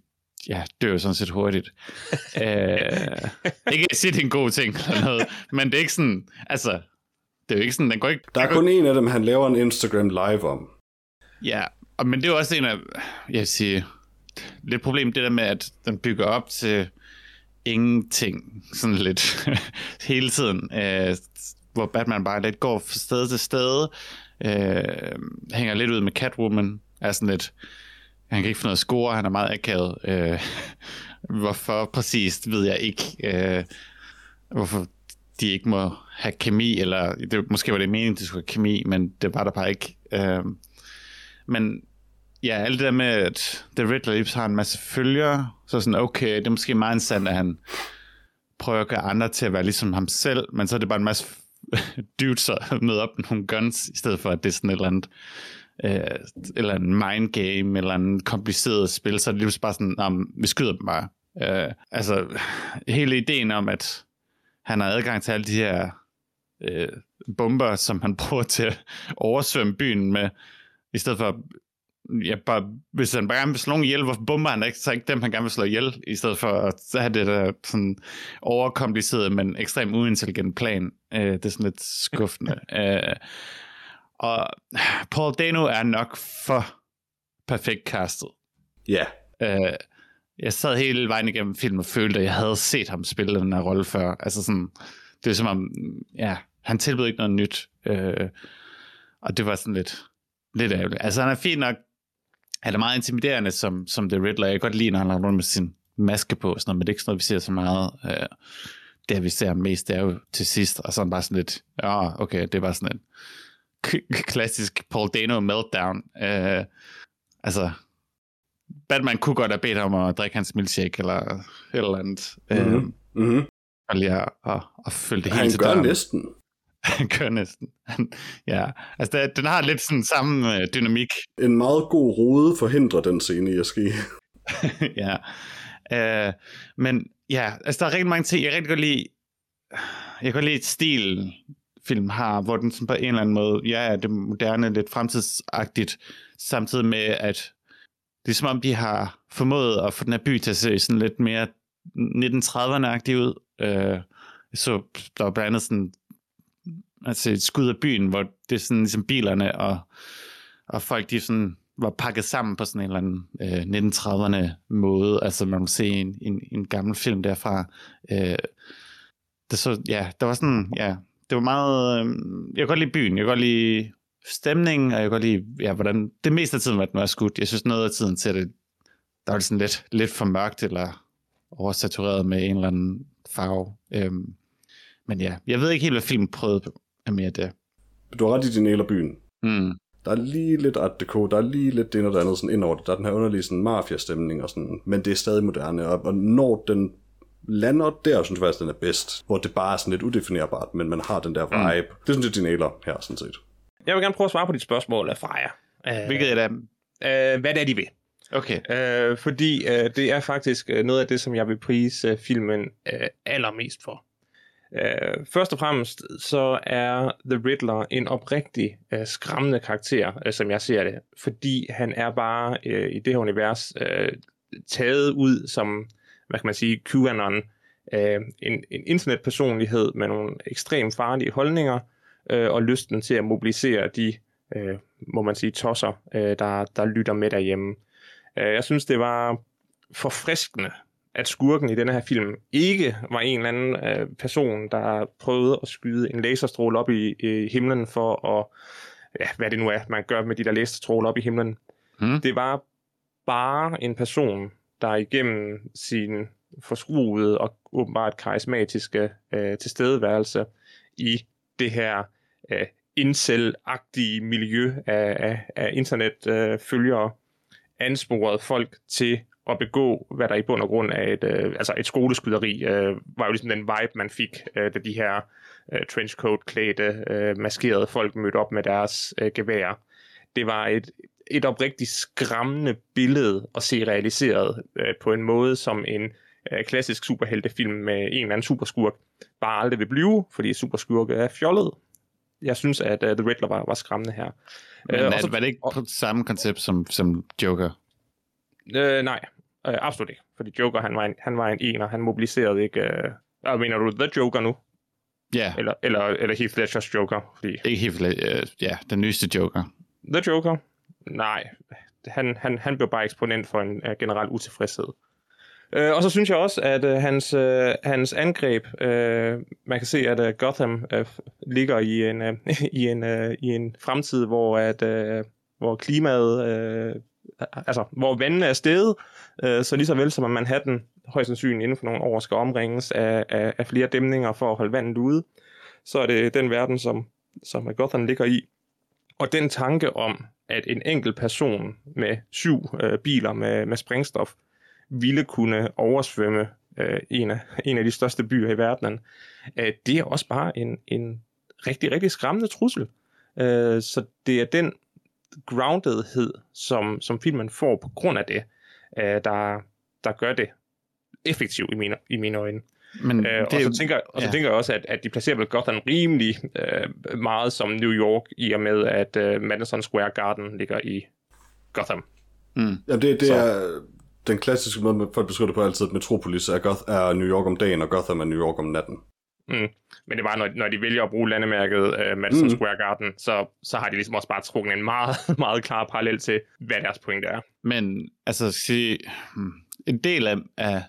ja, dør jo sådan set hurtigt. uh, [LAUGHS] ikke at sige, det er en god ting eller noget, men det er ikke sådan, altså, det er jo ikke sådan, den går ikke... Der er kun en af dem, han laver en Instagram live om. Ja, og, men det er jo også en af, jeg vil sige, lidt problem det der med, at den bygger op til ingenting, sådan lidt [LAUGHS] hele tiden, øh, hvor Batman bare lidt går fra sted til sted, øh, hænger lidt ud med Catwoman, er sådan lidt, han kan ikke få noget at score, han er meget akavet. Øh, [LAUGHS] hvorfor præcist, ved jeg ikke. Øh, hvorfor de ikke må have kemi, eller det, måske var det meningen, de skulle have kemi, men det var der bare ikke. Øh, men ja, alt det der med, at The Riddler Lips har en masse følgere, så sådan, okay, det er måske meget interessant, at han prøver at gøre andre til at være ligesom ham selv, men så er det bare en masse [LAUGHS] dudes, der møder op med nogle guns, i stedet for, at det er sådan et eller andet øh, eller en mind game, eller en kompliceret spil, så er det lige bare sådan, om vi skyder dem bare. Øh, altså, hele ideen om, at han har adgang til alle de her øh, bomber, som han [LAUGHS] bruger til at oversvømme byen med, i stedet for, ja, bare, hvis han bare gerne vil slå nogen ihjel, hvorfor bomber han ikke, så ikke dem, han gerne vil slå ihjel, i stedet for at have det der sådan overkompliceret, men ekstremt uintelligent plan. Øh, det er sådan lidt skuffende. [LAUGHS] øh, og Paul Dano er nok for perfekt castet. Ja. Yeah. Øh, jeg sad hele vejen igennem filmen og følte, at jeg havde set ham spille den her rolle før. Altså sådan, det er som om, ja, han tilbød ikke noget nyt. Øh, og det var sådan lidt, lidt ærgerligt. Altså han er fint nok, han er meget intimiderende som, som The Riddler. Jeg kan godt lide, når han har rundt med sin maske på, sådan noget, men det er ikke sådan noget, vi ser så meget. Øh, det, vi ser mest, det er jo til sidst, og sådan bare sådan lidt, ja, okay, det var sådan en klassisk Paul Dano meltdown. Uh, altså, Batman kunne godt have bedt ham at drikke hans milkshake, eller et eller andet. Mm-hmm. Uh, mm-hmm. Og lige at, at, at følge det Han hele til gør døren. næsten. [LAUGHS] Han gør næsten. ja, altså det, den har lidt sådan samme øh, dynamik. En meget god rode forhindrer den scene i at ske. [LAUGHS] ja. Uh, men ja, altså der er rigtig mange ting, jeg rigtig godt lide. Jeg kan godt lide stil, film har, hvor den sådan på en eller anden måde, ja, er det moderne, lidt fremtidsagtigt, samtidig med, at det er som om, de har formået at få den her by til at se sådan lidt mere 1930'erne-agtig ud. Øh, så der var blandt andet sådan altså et skud af byen, hvor det er sådan ligesom bilerne og, og folk, de sådan var pakket sammen på sådan en eller anden øh, 1930'erne måde. Altså man må se en, en, en gammel film derfra. Øh, det så, ja, der var sådan, ja, det var meget, øh, jeg kan godt lide byen, jeg kan godt lide stemningen, og jeg kan godt lide, ja, hvordan, det meste af tiden, var den var skudt. Jeg synes noget af tiden til det, der var det sådan lidt, lidt for mørkt, eller oversatureret med en eller anden farve. Øhm, men ja, jeg ved ikke helt, hvad filmen prøvede af mere det. Du har ret i din eller byen. Mm. Der er lige lidt Art Deco, der er lige lidt det ene og det andet sådan ind over det. Der er den her underlige sådan mafia-stemning, og sådan, men det er stadig moderne. Og, og når den lander der, synes jeg faktisk, den er bedst. Hvor det bare er sådan lidt udefinerbart, men man har den der vibe. Mm. Det synes jeg, de nailer her, sådan set. Jeg vil gerne prøve at svare på dit spørgsmål, Freja. Uh, Hvilket er det? Uh, hvad det er, de vil. Okay. Uh, fordi uh, det er faktisk noget af det, som jeg vil prise filmen uh, allermest for. Uh, først og fremmest så er The Riddler en oprigtig uh, skræmmende karakter, uh, som jeg ser det, fordi han er bare uh, i det her univers uh, taget ud som, hvad kan man sige, QAnon, uh, en, en internetpersonlighed med nogle ekstremt farlige holdninger, uh, og lysten til at mobilisere de, uh, må man sige, tosser, uh, der, der lytter med derhjemme. Uh, jeg synes, det var forfriskende at skurken i denne her film ikke var en eller anden øh, person, der prøvede at skyde en laserstråle op i, i himlen for at, ja, hvad det nu er, man gør med de der laserstråler op i himlen. Mm. Det var bare en person, der igennem sin forskruede og åbenbart karismatiske øh, tilstedeværelse i det her øh, incel-agtige miljø af, af, af internetfølgere øh, ansporede folk til at begå, hvad der i bund og grund er et, øh, altså et skoleskyderi, øh, var jo ligesom den vibe, man fik, øh, da de her øh, trenchcoat-klædte, øh, maskerede folk mødte op med deres øh, gevær. Det var et, et oprigtigt skræmmende billede at se realiseret øh, på en måde, som en øh, klassisk superheltefilm med en eller anden superskurk bare aldrig vil blive, fordi superskurke er fjollet. Jeg synes, at uh, The Riddler var, var skræmmende her. Men øh, også, var det ikke på samme koncept som, som Joker? Øh, nej, øh, absolut ikke. Fordi Joker, han var en, han var en ener. Han mobiliserede ikke... Øh, mener du The Joker nu? Ja. Yeah. Eller, eller, eller Heath Ledgers Joker? Fordi... Ikke Heath Ledger, uh, ja, den nyeste Joker. The Joker? Nej, han, han, han blev bare eksponent for en uh, generel utilfredshed. Uh, og så synes jeg også, at uh, hans, uh, hans angreb, uh, man kan se, at uh, Gotham uh, ligger i en, uh, [LAUGHS] i, en, uh, i en fremtid, hvor, at, uh, hvor klimaet uh, altså, hvor vandene er steget, øh, så lige så vel som at Manhattan højst sandsynligt inden for nogle år skal omringes af, af, af flere dæmninger for at holde vandet ude, så er det den verden, som, som Gotham ligger i. Og den tanke om, at en enkelt person med syv øh, biler med, med sprængstof ville kunne oversvømme øh, en, af, [LAUGHS] en af de største byer i verden, øh, det er også bare en, en rigtig, rigtig skræmmende trussel. Øh, så det er den groundedhed, som, som filmen får på grund af det, øh, der, der gør det effektivt i mine, i mine øjne. Men øh, det, og så tænker, og så ja. tænker jeg også, at, at de placerer vel Gotham rimelig øh, meget som New York, i og med, at øh, Madison Square Garden ligger i Gotham. Mm. Ja, det, det er den klassiske måde, folk beskriver det på altid, at Metropolis er, Goth- er New York om dagen, og Gotham er New York om natten. Mm. Men det var, når, når de vælger at bruge landemærket uh, Madison mm. Square Garden, så, så har de ligesom også bare trukket en meget, [LAUGHS] meget klar parallel til, hvad deres point er. Men altså, sige, hmm, en del af, af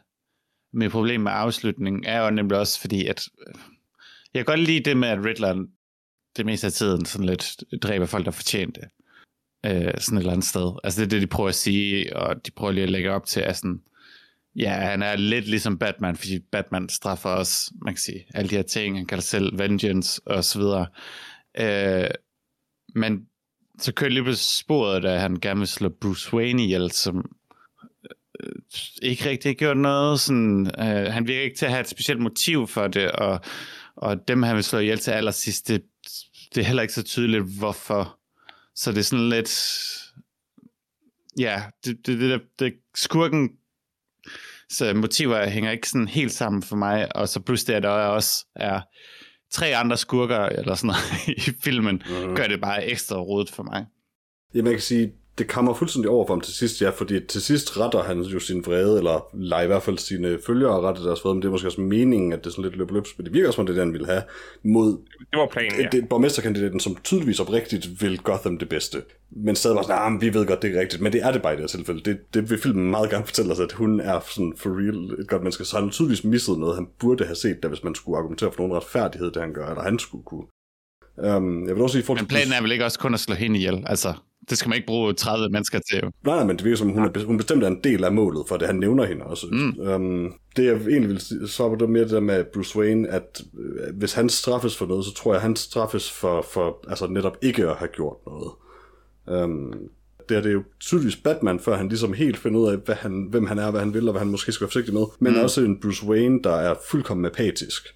mit problem med afslutningen er jo nemlig også fordi, at øh, jeg kan godt lide det med, at Riddler det meste af tiden sådan lidt dræber folk, der fortjente det. Øh, sådan et eller andet sted. Altså det er det, de prøver at sige, og de prøver lige at lægge op til, at sådan, Ja, han er lidt ligesom Batman, fordi Batman straffer os, man kan sige, alle de her ting. Han kalder selv Vengeance og så videre. Øh, men så kører lige på sporet, da han gerne vil slå Bruce Wayne ihjel, som ikke rigtig har gjort noget. Sådan, øh, han virker ikke til at have et specielt motiv for det, og, og dem han vil slå ihjel til allersidst, det, det er heller ikke så tydeligt, hvorfor. Så det er sådan lidt, ja, det, det, det, det skurken så motiver hænger ikke sådan helt sammen for mig, og så pludselig er der også er tre andre skurker eller sådan noget [LAUGHS] i filmen, mm. gør det bare ekstra rodet for mig. Ja, man kan sige, det kommer fuldstændig over for ham til sidst, ja, fordi til sidst retter han jo sin vrede, eller lader i hvert fald sine følgere rette deres vrede, men det er måske også meningen, at det er sådan lidt løb løbs, men det virker som, det er det, han ville have mod det var planen, ja. det, borgmesterkandidaten, som tydeligvis oprigtigt vil Gotham det bedste. Men stadig var sådan, nah, vi ved godt, det er rigtigt, men det er det bare i det her tilfælde. Det, det vil filmen meget gerne fortælle os, at hun er sådan for real et godt menneske, så han har tydeligvis misset noget, han burde have set, da hvis man skulle argumentere for nogen retfærdighed, det han gør, eller han skulle kunne. Um, jeg vil også sige, Men planen er vel ikke også kun at slå hende ihjel? Altså, det skal man ikke bruge 30 mennesker til. Nej, nej, men det virker som, hun, er, hun bestemt er en del af målet, for det han nævner hende også. Mm. Um, det jeg egentlig vil sige, så var det mere det der med Bruce Wayne, at øh, hvis han straffes for noget, så tror jeg, at han straffes for, for altså netop ikke at have gjort noget. Um, det er det jo tydeligvis Batman, før han ligesom helt finder ud af, hvad han, hvem han er, hvad han vil, og hvad han måske skal være forsigtig med. Men mm. også en Bruce Wayne, der er fuldkommen apatisk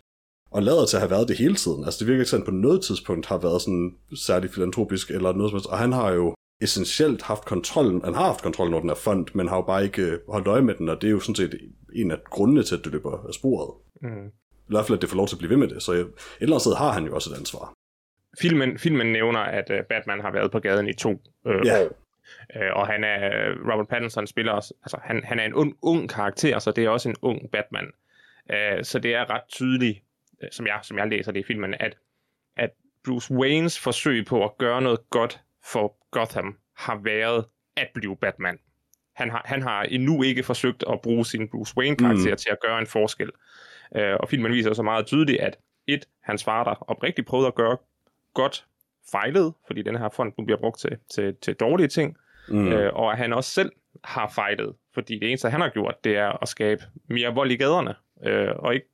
og lader til at have været det hele tiden. Altså det virker ikke sådan, på noget tidspunkt har været sådan særlig filantropisk eller noget som helst. Og han har jo essentielt haft kontrollen, han har haft kontrollen over den her fond, men har jo bare ikke øh, holdt øje med den, og det er jo sådan set en af grundene til, at det løber af sporet. Mm. I hvert fald, at det får lov til at blive ved med det, så et eller andet sted har han jo også et ansvar. Filmen, filmen nævner, at uh, Batman har været på gaden i to uh, ja. år. Uh, og han er, Robert Pattinson spiller også, altså han, han er en ung, ung karakter, så det er også en ung Batman. Uh, så det er ret tydeligt, som jeg, som jeg læser det i filmen, at, at Bruce Waynes forsøg på at gøre noget godt for Gotham har været at blive Batman. Han har, han har endnu ikke forsøgt at bruge sin Bruce Wayne-karakter mm. til at gøre en forskel. Uh, og filmen viser så meget tydeligt, at et, hans far, der oprigtigt prøvede at gøre godt, fejlede, fordi den her fond nu bliver brugt til, til, til dårlige ting, mm. uh, og at han også selv har fejlet, fordi det eneste, han har gjort, det er at skabe mere vold i gaderne, uh, og ikke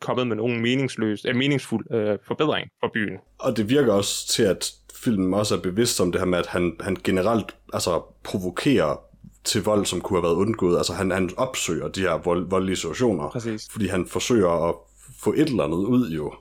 kommet med nogen meningsløs, uh, meningsfuld uh, forbedring for byen. Og det virker også til, at filmen også er bevidst om det her med, at han, han generelt altså, provokerer til vold, som kunne have været undgået. Altså han, han opsøger de her vold, voldelige situationer, Præcis. fordi han forsøger at få et eller andet ud jo.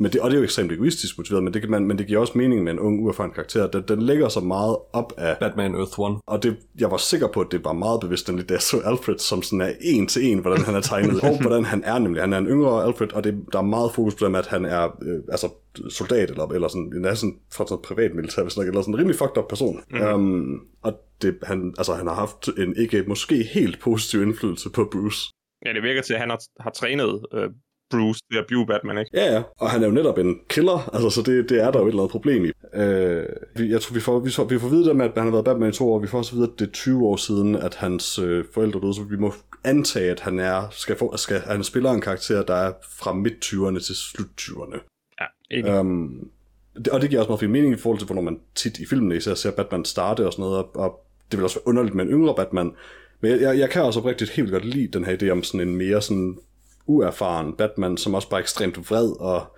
Men det, og det er jo ekstremt egoistisk motiveret, men det, kan man, men det giver også mening med en ung, uerfaren karakter. Den, den lægger så meget op af... Batman Earth One. Og det, jeg var sikker på, at det var meget bevidst, nemlig da jeg så Alfred, som sådan er en til en, hvordan han er tegnet, og [LAUGHS] hvordan han er nemlig. Han er en yngre Alfred, og det, der er meget fokus på dem, at han er øh, altså soldat, eller, eller sådan, en sådan, fra sådan privat militær, eller sådan en rimelig fucked up person. Mm. Um, og det, han, altså, han har haft en ikke måske helt positiv indflydelse på Bruce. Ja, det virker til, at han har, har trænet øh, Bruce til at blive Batman, ikke? Ja, ja, og han er jo netop en killer, altså, så det, det er der jo et eller andet problem i. Øh, jeg tror, vi får, vi, får, vi får videre med, at han har været Batman i to år, vi får også videre, at det er 20 år siden, at hans øh, forældre døde, så vi må antage, at han er, skal, få, skal, han spiller en karakter, der er fra midt-20'erne til slut-20'erne. Ja, ikke. Um, det, og det giver også meget fin mening i forhold til, hvornår man tit i filmen især ser Batman starte og sådan noget, og, og det vil også være underligt med en yngre Batman, men jeg, jeg, jeg kan også oprigtigt helt godt lide den her idé om sådan en mere sådan uerfaren Batman, som også bare er ekstremt vred, og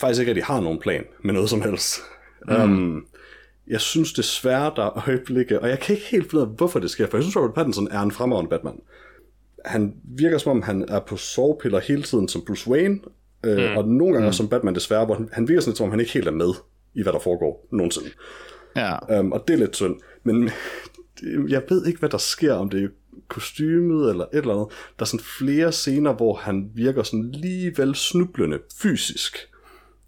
faktisk ikke rigtig har nogen plan med noget som helst. Mm. Um, jeg synes desværre, der er øjeblikke, og jeg kan ikke helt finde ud af, hvorfor det sker, for jeg synes, Robert Pattinson er en fremragende Batman. Han virker som om, han er på sovepiller hele tiden som Bruce Wayne, øh, mm. og nogle gange mm. som Batman desværre, hvor han, han virker sådan lidt, som om han ikke helt er med i, hvad der foregår nogensinde. Ja. Um, og det er lidt synd. Men [LAUGHS] jeg ved ikke, hvad der sker, om det kostymet eller et eller andet. Der er sådan flere scener, hvor han virker sådan lige vel snublende fysisk.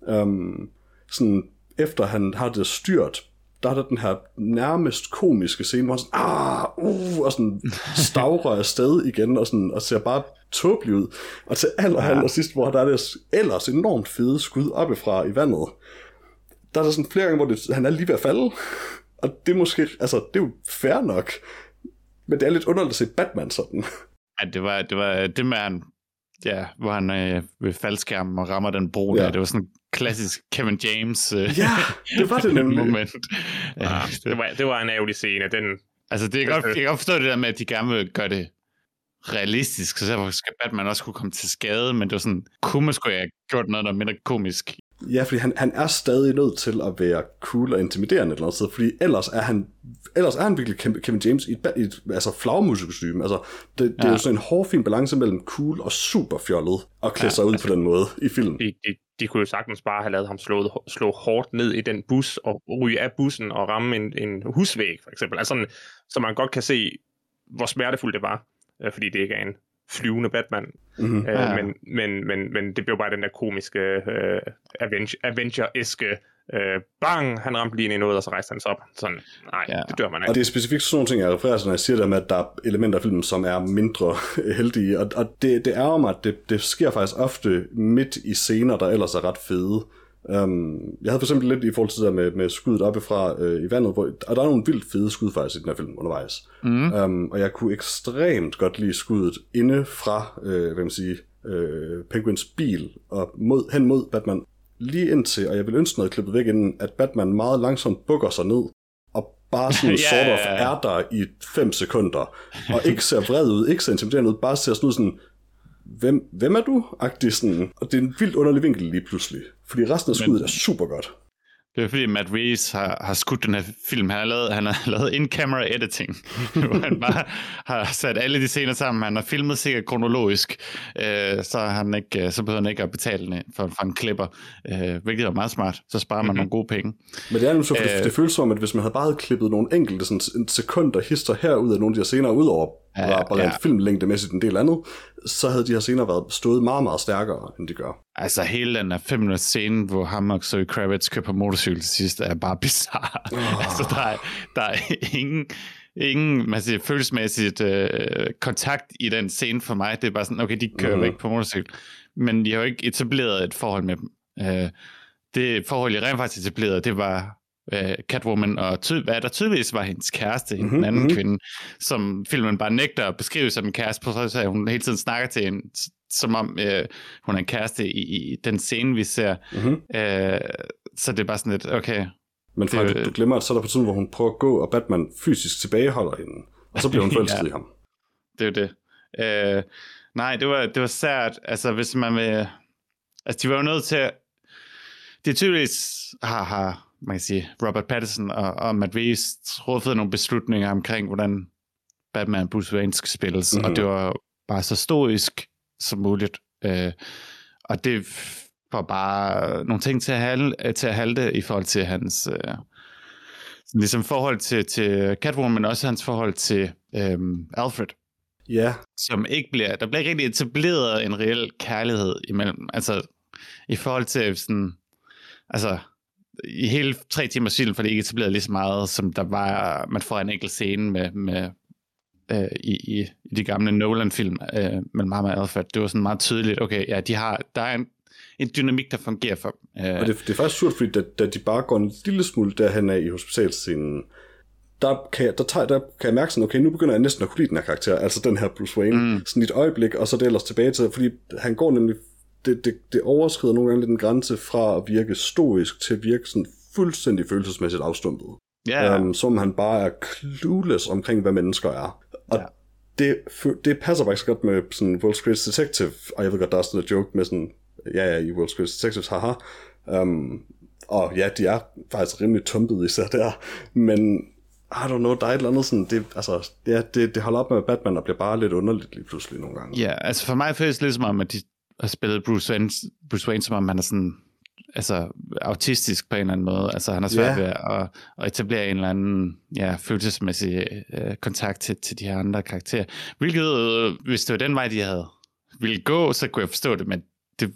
Um, sådan efter han har det styrt, der er der den her nærmest komiske scene, hvor han sådan, ah, uh, og sådan [LAUGHS] stavrer afsted igen, og, sådan, og ser bare tåbelig ud. Og til aller, ja. aller sidst, hvor der er det ellers enormt fede skud oppefra i vandet, der er der sådan flere gange, hvor det, han er lige ved at falde. Og det er måske, altså, det er jo fair nok. Men det er lidt underligt at se Batman sådan. [LAUGHS] Ja, det var det, var det med, han, ja, hvor han øh, ved faldskærmen og rammer den bro ja. der. Det var sådan klassisk Kevin James øh, Ja, det var det nemlig. [LAUGHS] moment. Ja, det, var, det var en ærgerlig scene. Den, altså, det er godt, [LAUGHS] jeg kan godt forstå det der med, at de gerne vil gøre det realistisk, så derfor skal Batman også kunne komme til skade, men det var sådan, kunne man skulle have gjort noget, der er mindre komisk Ja, fordi han, han er stadig nødt til at være cool og intimiderende eller noget sted, fordi ellers er han, ellers er han virkelig Kevin James i et, i et altså flagmusikkostyme. Altså, det, det ja. er jo sådan en hårfin balance mellem cool og super fjollet at klæde ja, sig ud altså, på den måde i filmen. De, de, de kunne jo sagtens bare have lavet ham slå, slå hårdt ned i den bus, og ryge af bussen og ramme en, en husvæg, for eksempel. Altså sådan, så man godt kan se, hvor smertefuldt det var, øh, fordi det ikke er en flyvende Batman. Mm-hmm. Øh, ja. men, men, men, men det blev bare den der komiske øh, Avenger-eske øh, bang, han ramte lige ind i noget, og så rejste han sig op. Sådan, nej, ja. det dør man ikke. Og det er specifikt sådan nogle ting, jeg refererer til, når jeg siger det med, at der er elementer af filmen, som er mindre [LAUGHS] heldige. Og, og det, det er mig, at det, det sker faktisk ofte midt i scener, der ellers er ret fede. Um, jeg havde for eksempel lidt i forhold til det der med, med skuddet oppefra øh, i vandet, hvor, og der er nogle vildt fede skud faktisk i den her film undervejs. Mm. Um, og jeg kunne ekstremt godt lide skuddet inde fra, øh, hvad man sige, øh, Penguins bil og mod, hen mod Batman lige indtil, og jeg vil ønske noget klippet væk inden, at Batman meget langsomt bukker sig ned, og bare [LAUGHS] sådan yeah. sort of er der i 5 sekunder, og ikke ser vred ud, ikke ser intimiderende ud, bare ser sådan ud sådan, hvem, hvem er du? Agtig sådan, og det er en vildt underlig vinkel lige pludselig, fordi resten af skuddet Men... er super godt. Det er fordi Matt Reeves har, har skudt den her film. Han har lavet, han har [LAUGHS] lavet in-camera editing, [LAUGHS] hvor han bare har sat alle de scener sammen. Han har filmet sikkert kronologisk, øh, så, han ikke, øh, så behøver han ikke at betale for, for en klipper, øh, hvilket er meget smart. Så sparer man mm-hmm. nogle gode penge. Men det er jo så, for øh, det, det føles som, at hvis man havde bare klippet nogle enkelte sådan, sekunder hister her ud af nogle af de her scener, ud over ja, bare, bare ja. filmlængdemæssigt en del andet, så havde de her scener været stået meget, meget stærkere, end de gør. Altså hele den der fem minutters scene, hvor ham og Zoe Kravitz kører på motorcykel til sidst, er bare bizarre. Oh. [LAUGHS] altså der er, der er ingen, ingen man siger, følelsesmæssigt øh, kontakt i den scene for mig. Det er bare sådan, okay, de kører mm. væk på motorcykel. Men de har jo ikke etableret et forhold med dem. Øh, det forhold, jeg rent faktisk etablerede, det var uh, Catwoman, og ty- hvad der tydeligvis var hendes kæreste, mm-hmm, en anden mm-hmm. kvinde, som filmen bare nægter at beskrive som en kæreste, på så at hun hele tiden snakker til hende, som om uh, hun er en kæreste i, i den scene, vi ser. Mm-hmm. Uh, så det er bare sådan lidt, okay. Men fra, det, du, du glemmer, at så er der på tiden, hvor hun prøver at gå, og Batman fysisk tilbageholder hende, og så bliver hun [LAUGHS] forelsket ja, i ham. Det er jo det. Uh, nej, det var, det var sært. Altså, hvis man vil... Altså, de var jo nødt til at... Det tydeligvis har, har man kan sige, Robert Pattinson og, og Matt Reeves truffet nogle beslutninger omkring, hvordan Batman Bruce Wayne skal spilles, mm-hmm. og mhm. det var bare så stoisk som muligt. Øh, og det får bare nogle ting til at, halde, til at halte i forhold til hans øh, ligesom forhold til, til Catwoman, men også hans forhold til øh, Alfred. Ja. Yeah. Som ikke bliver, der bliver ikke rigtig etableret en reel kærlighed imellem. Altså, i forhold til sådan, altså, i hele tre timers film, for det ikke etableret lige så meget, som der var, man får en enkelt scene med, med øh, i, i, i de gamle Nolan-film øh, med Mama Alfred. Det var sådan meget tydeligt, okay, ja, de har, der er en, en dynamik, der fungerer for dem. Øh. Og det, det er faktisk surt, fordi da, da de bare går en lille smule derhen af i hospitalscenen, der kan, jeg, der, tager, der kan jeg mærke sådan, okay, nu begynder jeg næsten at kunne lide den her karakter, altså den her Bruce Wayne, mm. sådan et øjeblik, og så det ellers tilbage til, fordi han går nemlig det, det, det overskrider nogle gange lidt en grænse fra at virke stoisk til at virke sådan fuldstændig følelsesmæssigt afstumpet. Yeah. Um, som han bare er clueless omkring, hvad mennesker er. Og yeah. det, det passer faktisk godt med sådan World's Greatest Detective, og jeg ved godt, der er sådan en joke med sådan, ja, ja, i World's Greatest Detectives, haha. Um, og ja, de er faktisk rimelig tumpet især der, men I don't know, der er et eller andet sådan, det, altså, ja, det, det holder op med Batman og bliver bare lidt underligt lige pludselig nogle gange. Ja, altså for mig føles det lidt som om, at de har spillet Bruce Wayne, Bruce Wayne som om han er sådan altså autistisk på en eller anden måde. Altså han har svært yeah. ved at, at etablere en eller anden ja, følelsesmæssig øh, kontakt til, til de her andre karakterer. Hvilket, øh, hvis det var den vej, de havde ville gå, så kunne jeg forstå det, men det,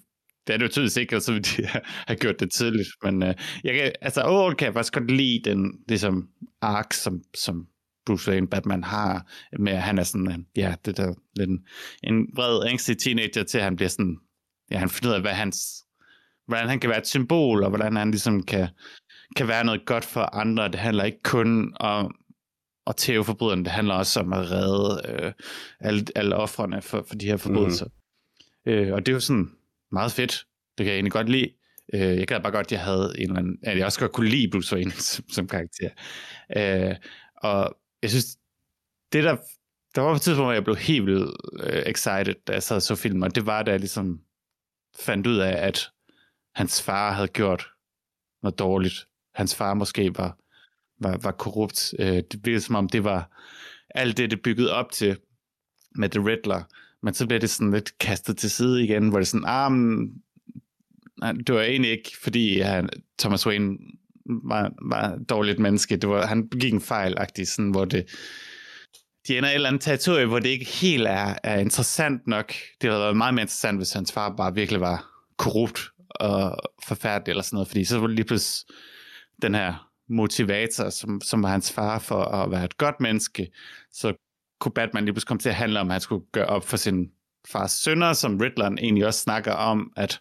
det er det jo tydeligvis ikke, og så ville de [LAUGHS] have gjort det tidligt. Men øh, jeg kan, altså overall kan jeg faktisk godt lide den ligesom, ark, som, som Bruce Wayne Batman har, med at han er sådan, øh, ja, det der lidt en, en vred, ængstelig teenager, til at han bliver sådan, ja, han finder ud af, hvad hans hvordan han kan være et symbol, og hvordan han ligesom kan, kan være noget godt for andre. Det handler ikke kun om at tæve forbryderne, det handler også om at redde øh, alle, alle offrene for, for de her forbrydelser. Mm. Øh, og det er jo sådan meget fedt. Det kan jeg egentlig godt lide. Øh, jeg gad bare godt, at jeg havde en eller anden, at jeg også godt kunne lide Bruce Wayne [LAUGHS] som, som karakter. Øh, og jeg synes, det der, der var på et tidspunkt, hvor jeg blev helt vildt øh, excited, da jeg sad og så filmen, og det var, da jeg ligesom fandt ud af, at hans far havde gjort noget dårligt. Hans far måske var, var, var korrupt. Øh, det blev som om, det var alt det, det byggede op til med The Riddler. Men så blev det sådan lidt kastet til side igen, hvor det sådan, ah, men, det var egentlig ikke, fordi han, Thomas Wayne var, var dårligt menneske. Det var, han begik en fejlagtig, sådan, hvor det, de ender et eller andet territorie, hvor det ikke helt er, er interessant nok. Det havde været meget mere interessant, hvis hans far bare virkelig var korrupt og forfærdelig eller sådan noget, fordi så var det lige pludselig den her motivator, som, som var hans far for at være et godt menneske, så kunne Batman lige pludselig komme til at handle om, at han skulle gøre op for sin fars sønner, som Riddler egentlig også snakker om, at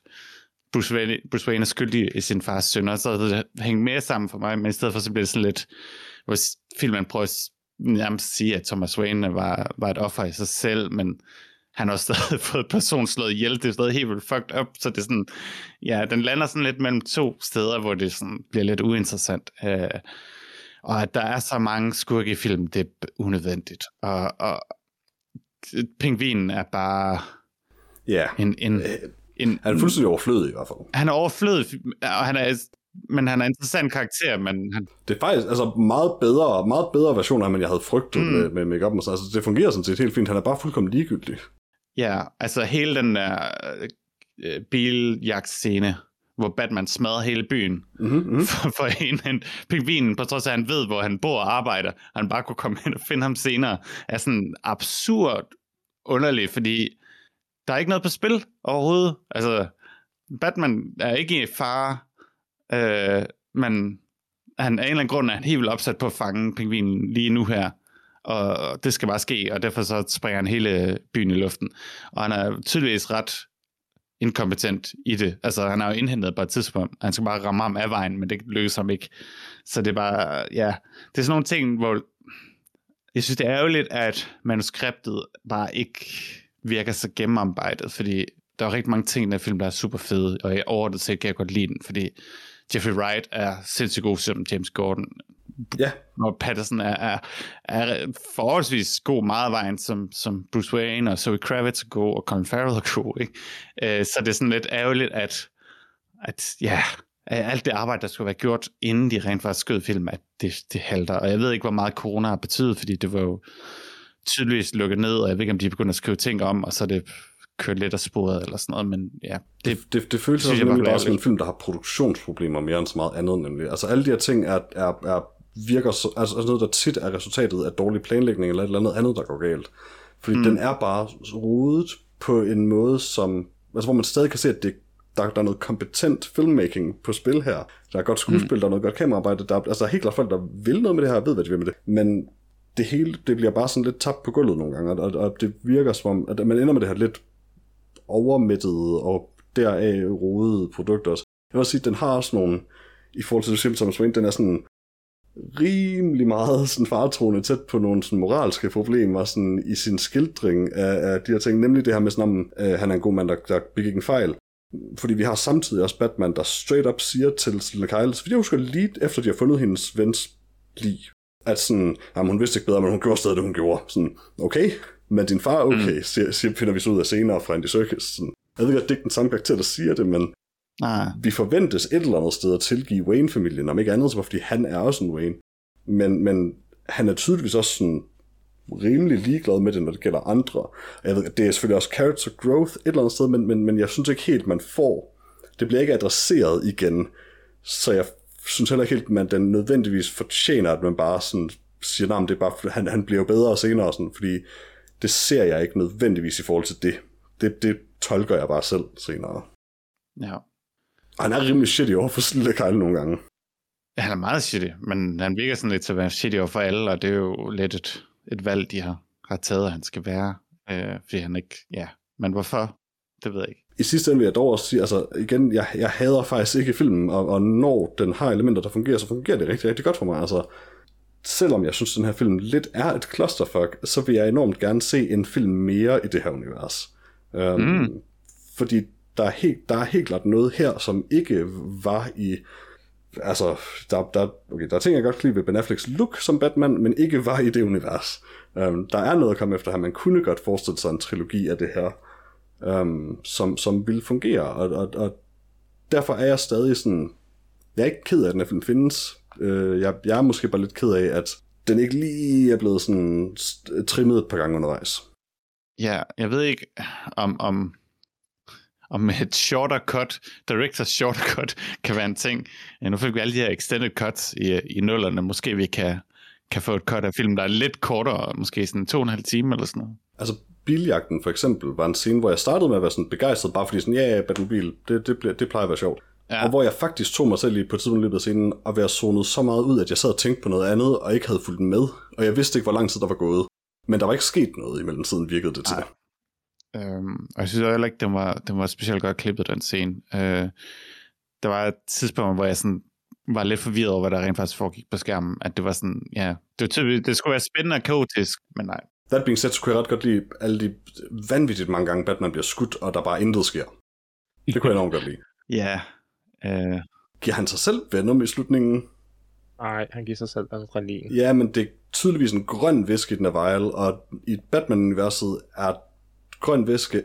Bruce Wayne, er skyldig i sin fars sønner, så det hængt mere sammen for mig, men i stedet for så bliver det sådan lidt, hvor filmen prøver at nærmest sige, at Thomas Wayne var, var et offer i sig selv, men han har stadig [LAUGHS] fået person slået ihjel, det er stadig helt vildt fucked up, så det er sådan, ja, den lander sådan lidt mellem to steder, hvor det sådan bliver lidt uinteressant. Øh, og at der er så mange skurke i filmen, det er unødvendigt. Og, og pingvinen er bare ja. en, en, øh, en, han er fuldstændig overflødig i hvert fald. Han er overflødig, og han er, men han er en interessant karakter. Men han... Det er faktisk altså, meget bedre, meget bedre version af ham, end jeg havde frygtet mm. med, med make Altså, det fungerer sådan set helt fint. Han er bare fuldkommen ligegyldig. Ja, altså hele den der øh, biljagtscene, hvor Batman smadrer hele byen mm-hmm. [LAUGHS] for, for en, en pingvinen, på trods af at han ved, hvor han bor og arbejder, og han bare kunne komme ind og finde ham senere, er sådan absurd underligt, fordi der er ikke noget på spil overhovedet. Altså, Batman er ikke i fare, øh, men han, af en eller anden grund er han helt vildt opsat på at fange pingvinen lige nu her, og det skal bare ske, og derfor så springer han hele byen i luften. Og han er tydeligvis ret inkompetent i det. Altså, han er jo indhentet på et tidspunkt. Han skal bare ramme ham af vejen, men det lykkes ham ikke. Så det er bare, ja, det er sådan nogle ting, hvor jeg synes, det er ærgerligt, at manuskriptet bare ikke virker så gennemarbejdet, fordi der er rigtig mange ting i den film, der er super fede, og jeg overordnet set kan jeg godt lide den, fordi Jeffrey Wright er sindssygt god som James Gordon. Ja. Og Patterson er, er, er forholdsvis god meget vejen som, som Bruce Wayne, og Zoe Kravitz er god, og Colin Farrell er god. Ikke? Øh, så det er sådan lidt ærgerligt, at, at ja, alt det arbejde, der skulle være gjort, inden de rent faktisk skød film, at det, det halter. Og jeg ved ikke, hvor meget corona har betydet, fordi det var jo tydeligvis lukket ned, og jeg ved ikke, om de begynder at skrive ting om, og så er det kørt lidt af sporet eller sådan noget, men ja. Det, det, det, det føles som nemlig også en film, der har produktionsproblemer mere end så meget andet, nemlig. Altså alle de her ting er, er, er virker så, altså noget, der tit er resultatet af dårlig planlægning eller et eller andet andet, der går galt. Fordi mm. den er bare rodet på en måde, som, altså hvor man stadig kan se, at det, der, der er noget kompetent filmmaking på spil her. Der er godt skuespil, mm. der er noget godt kameraarbejde, der, altså der er helt klart folk, der vil noget med det her, og ved, hvad de vil med det. Men det hele, det bliver bare sådan lidt tabt på gulvet nogle gange, og, og det virker som om, at man ender med det her lidt overmættede og deraf rodede produkter også. Jeg vil sige, at den har også nogle, i forhold til Simpsons Wayne, den er sådan rimelig meget sådan fartroende tæt på nogle sådan moralske problemer sådan i sin skildring af, af de her ting, nemlig det her med sådan om, øh, han er en god mand, der, der begik en fejl. Fordi vi har samtidig også Batman, der straight up siger til Selina Kyle, så jeg husker lige efter de har fundet hendes vens lig, at sådan, jamen, hun vidste ikke bedre, men hun gjorde stadig det, hun gjorde. Sådan, okay, men din far okay, mm. siger, siger, finder vi så ud af senere fra Andy Serkis. Sådan, jeg ved godt, det er ikke den samme karakter, der siger det, men ah. vi forventes et eller andet sted at tilgive Wayne-familien, om ikke andet, så fordi han er også en Wayne. Men, men han er tydeligvis også sådan rimelig ligeglad med det, når det gælder andre. Jeg ved, det er selvfølgelig også character growth et eller andet sted, men, men, men jeg synes ikke helt, man får. Det bliver ikke adresseret igen, så jeg synes heller ikke helt, at den nødvendigvis fortjener, at man bare sådan siger, at det er bare, han, han bliver jo bedre senere, sådan, fordi det ser jeg ikke nødvendigvis i forhold til det. Det, det tolker jeg bare selv senere. Ja. Og han er rimelig shitty over for Lille Kyle nogle gange. Ja, han er meget shitty, men han virker sådan lidt til at være shitty over for alle, og det er jo lidt et, et valg, de har, har taget, at han skal være. Øh, fordi han ikke, ja, men hvorfor? Det ved jeg ikke. I sidste ende vil jeg dog også sige, altså igen, jeg, jeg hader faktisk ikke filmen, og, og når den har elementer, der fungerer, så fungerer det rigtig, rigtig godt for mig. Altså, selvom jeg synes, den her film lidt er et clusterfuck, så vil jeg enormt gerne se en film mere i det her univers. Um, mm. Fordi der er, helt, der er helt klart noget her, som ikke var i... Altså, der, der, okay, der er ting, jeg godt kan lide ved Ben Afflecks look som Batman, men ikke var i det univers. Um, der er noget at komme efter her. Man kunne godt forestille sig en trilogi af det her, um, som, som ville fungere. Og, og, og derfor er jeg stadig sådan... Jeg er ikke ked af, at den her film findes. Øh, jeg, jeg er måske bare lidt ked af, at den ikke lige er blevet sådan trimmet et par gange undervejs. Ja, jeg ved ikke, om, om, om et shorter cut, director's shorter cut, kan være en ting. Nu fik vi alle de her extended cuts i, i nullerne. Måske vi kan, kan få et cut af film, der er lidt kortere, måske sådan to og en halv time eller sådan noget. Altså, biljagten for eksempel var en scene, hvor jeg startede med at være sådan begejstret, bare fordi sådan, ja, ja, Batmobil, det, det, det, det plejer at være sjovt. Ja. Og hvor jeg faktisk tog mig selv i på et tidspunkt i løbet af scenen og være zonet så meget ud, at jeg sad og tænkte på noget andet, og ikke havde fulgt med. Og jeg vidste ikke, hvor lang tid der var gået. Men der var ikke sket noget i mellemtiden, virkede det til. Øhm, og jeg synes heller ikke, den var, den var specielt godt klippet, den scene. Øh, der var et tidspunkt, hvor jeg sådan var lidt forvirret over, hvad der rent faktisk foregik på skærmen. At det var sådan, ja, det, var tydeligt, det skulle være spændende og kaotisk, men nej. That being said, så kunne jeg ret godt lide alle de vanvittigt mange gange, Batman bliver skudt, og der bare intet sker. Det kunne jeg enormt godt lide. Ja. Øh... Giver han sig selv Venom i slutningen? Nej, han giver sig selv adrenalin. Ja, men det er tydeligvis en grøn væske i den her vial, og i Batman-universet er grøn væske,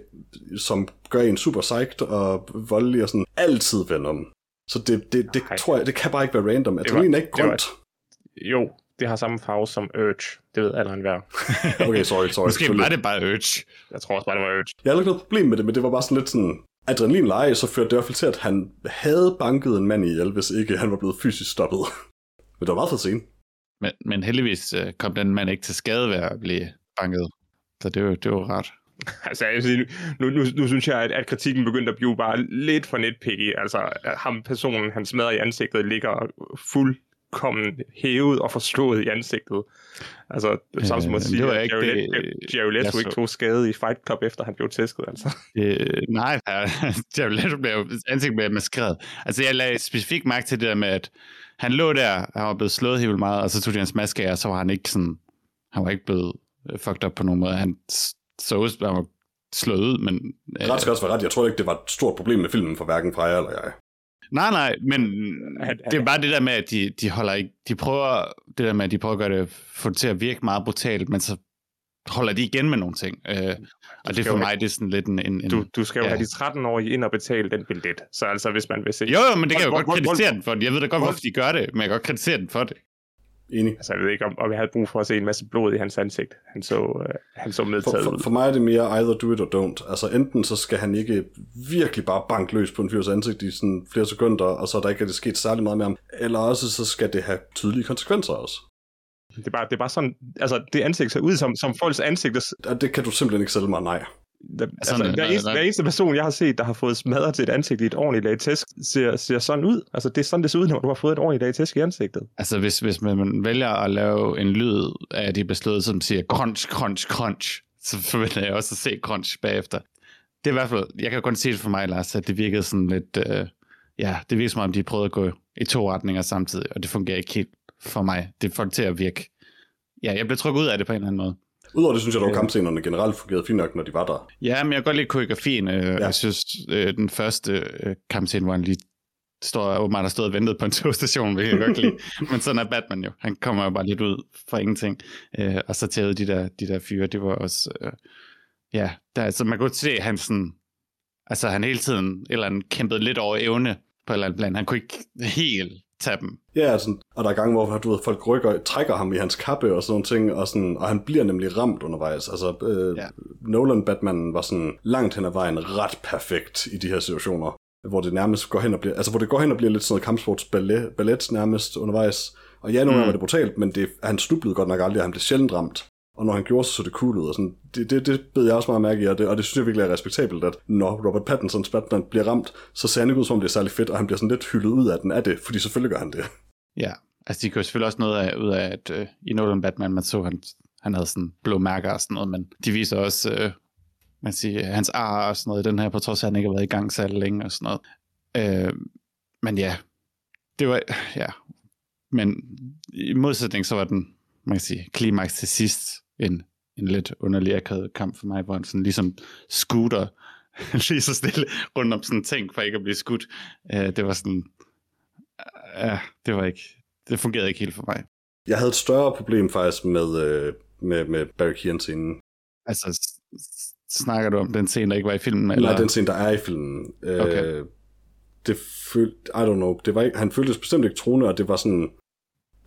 som gør en super psyched og voldelig og sådan, altid Venom. Så det, det, det tror jeg, det kan bare ikke være random. Adrenalin er ikke grønt. Var, jo, det har samme farve som Urge. Det ved alle enhver. [LAUGHS] okay, sorry, sorry. Måske var det bare Urge. Jeg tror også bare, det var Urge. Jeg havde ikke noget problem med det, men det var bare sådan lidt sådan... Adrenalin leje, så førte det i hvert fald til, at han havde banket en mand ihjel, hvis ikke han var blevet fysisk stoppet. [LAUGHS] men det var meget for sent. Men, men heldigvis øh, kom den mand ikke til skade ved at blive banket. Så det var, det var rart. [LAUGHS] altså, jeg sige, nu, nu, nu synes jeg, at, at kritikken begyndte at blive bare lidt for netpicky. Altså, ham personen, han smadrer i ansigtet, ligger fuldkommen hævet og forslået i ansigtet. Altså, det samme som at sige, det at Jerry, det, Jerry Leto ikke tog skade i Fight Club, efter han blev tæsket, altså. Øh, nej, Jerry [LAUGHS] Leto blev ansigtet blev maskeret. Altså, jeg lagde specifikt mærke til det der med, at han lå der, han var blevet slået helt meget, og så tog de hans maske af, og så var han ikke sådan, han var ikke blevet fucked up på nogen måde. Han så ud, han var slået ud, men... Ret skal også være ret. Jeg tror ikke, det var et stort problem med filmen for hverken Freja eller jeg. Nej, nej, men det er bare det der med, at de, de holder ikke... De prøver, det der med, at de prøver at gøre det, få det til at virke meget brutalt, men så holder de igen med nogle ting. Øh, og det for mig, det er sådan lidt en... en, du, du skal jo ja. have de 13-årige ind og betale den billet. Så altså, hvis man vil se... Jo, jo, men det kan jeg jo godt kritisere den for. Jeg ved da godt, hvorfor de gør det, men jeg kan godt kritisere den for det. Enig. Altså, jeg ved ikke, om, om jeg havde brug for at se en masse blod i hans ansigt. Han så, øh, han så medtaget for, for, for mig er det mere either do it or don't. Altså, enten så skal han ikke virkelig bare banke løs på en fyrs ansigt i sådan flere sekunder, og så er der ikke det sket særlig meget med ham. Eller også så skal det have tydelige konsekvenser også. Det er bare, det er bare sådan, altså det ansigt ser ud som, som folks ansigter. Det kan du simpelthen ikke sælge mig, nej. Der, altså, altså, hver, eneste, hver eneste person, jeg har set, der har fået smadret til et ansigt i et ordentligt lag tæsk, ser, ser sådan ud. Altså, det er sådan, det ser ud, når du har fået et ordentligt lag tæsk i ansigtet. Altså, hvis, hvis man vælger at lave en lyd af de beslået, som siger crunch, crunch, crunch, så forventer jeg også at se crunch bagefter. Det er i hvert fald, jeg kan kun se det for mig, Lars, at det virkede sådan lidt, øh, ja, det virker som om, de prøvede at gå i to retninger samtidig, og det fungerer ikke helt for mig. Det får det til at virke. Ja, jeg blev trukket ud af det på en eller anden måde. Udover det synes jeg dog, at kampscenerne generelt fungerede fint nok, når de var der. Ja, men jeg kan godt lide koreografien. Øh, ja. Jeg synes, øh, den første øh, kampscene, hvor han lige står, åbenbart har stået og ventet på en [LAUGHS] togstation, vil jeg godt lide. [LAUGHS] men sådan er Batman jo. Han kommer jo bare lidt ud fra ingenting. og så tævede de der, de der fyre, det var også... ja, der, altså, man kunne se, at han sådan... Altså, han hele tiden eller han kæmpede lidt over evne på et eller andet plan. Han kunne ikke helt tage dem. Ja, altså, og der er gange, hvor du ved, folk rykker, trækker ham i hans kappe og sådan nogle ting, og, sådan, og han bliver nemlig ramt undervejs. Altså, øh, ja. Nolan Batman var sådan langt hen ad vejen ret perfekt i de her situationer, hvor det nærmest går hen og bliver, altså hvor det går hen og bliver lidt sådan noget kampsports ballet, ballet nærmest undervejs. Og ja, nogle gange mm. var det brutalt, men det, han snublede godt nok aldrig, og han blev sjældent ramt. Og når han gjorde så, så det cool ud. Og sådan, det, det, det bed jeg også meget mærke i, og det, og det synes jeg virkelig er respektabelt, at når Robert Pattinsons Batman bliver ramt, så ser han ikke ud som om det er særlig fedt, og han bliver sådan lidt hyldet ud af den af det, fordi selvfølgelig gør han det. Ja, altså de gør selvfølgelig også noget af, ud af, at øh, i Nolan Batman, man så, han, han havde sådan blå mærker og sådan noget, men de viser også, øh, man siger, hans ar og sådan noget i den her, på trods af, at han ikke har været i gang så længe og sådan noget. Øh, men ja, det var, ja, men i modsætning så var den, man kan sige, klimaks til sidst en, en lidt underlig akavet kamp for mig, hvor han sådan ligesom scooter [LAUGHS] lige så stille rundt om sådan en ting, for ikke at blive skudt. Uh, det var sådan, ja, det var ikke, det fungerede ikke helt for mig. Jeg havde et større problem faktisk med, øh, med, med Barry Keoghan scenen. Altså, snakker du om den scene, der ikke var i filmen? Eller? Nej, den scene, der er i filmen. Øh, okay. Øh, det følte, I don't know, det var ikke, han føltes bestemt ikke troende, og det var sådan,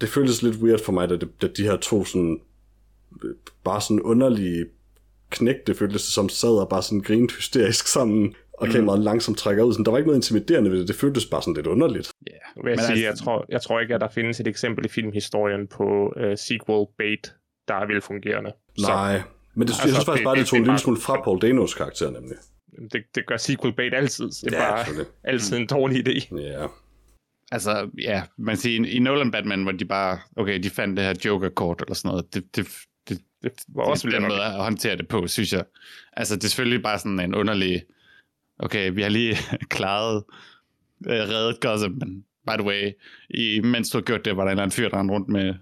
det føltes lidt weird for mig, da, det, da de her to sådan, bare sådan underlige knægte føltes som sad og bare sådan grinte hysterisk sammen, og kameraet mm. langsomt trækker ud. Sådan, der var ikke noget intimiderende ved det. Det føltes bare sådan lidt underligt. Ja, yeah. vil jeg, sige, altså... jeg, tror, jeg tror ikke, at der findes et eksempel i filmhistorien på uh, sequel bait, der er velfungerende. Nej, så, men det, altså, jeg synes faktisk bare, det tog en lille smule fra Paul Danos karakter, nemlig. Det, det gør sequel bait altid. Det er ja, bare altid en dårlig idé. Ja. Altså, ja, man siger, i Nolan Batman, hvor de bare, okay, de fandt det her Joker-kort eller sådan noget, det, det, det, det var også den måde at håndtere det på, synes jeg. Altså, det er selvfølgelig bare sådan en underlig, okay, vi har lige [LAUGHS] klaret, uh, reddet Gotham, men by the way, i, mens du har gjort det, var der en eller anden fyr, der rundt med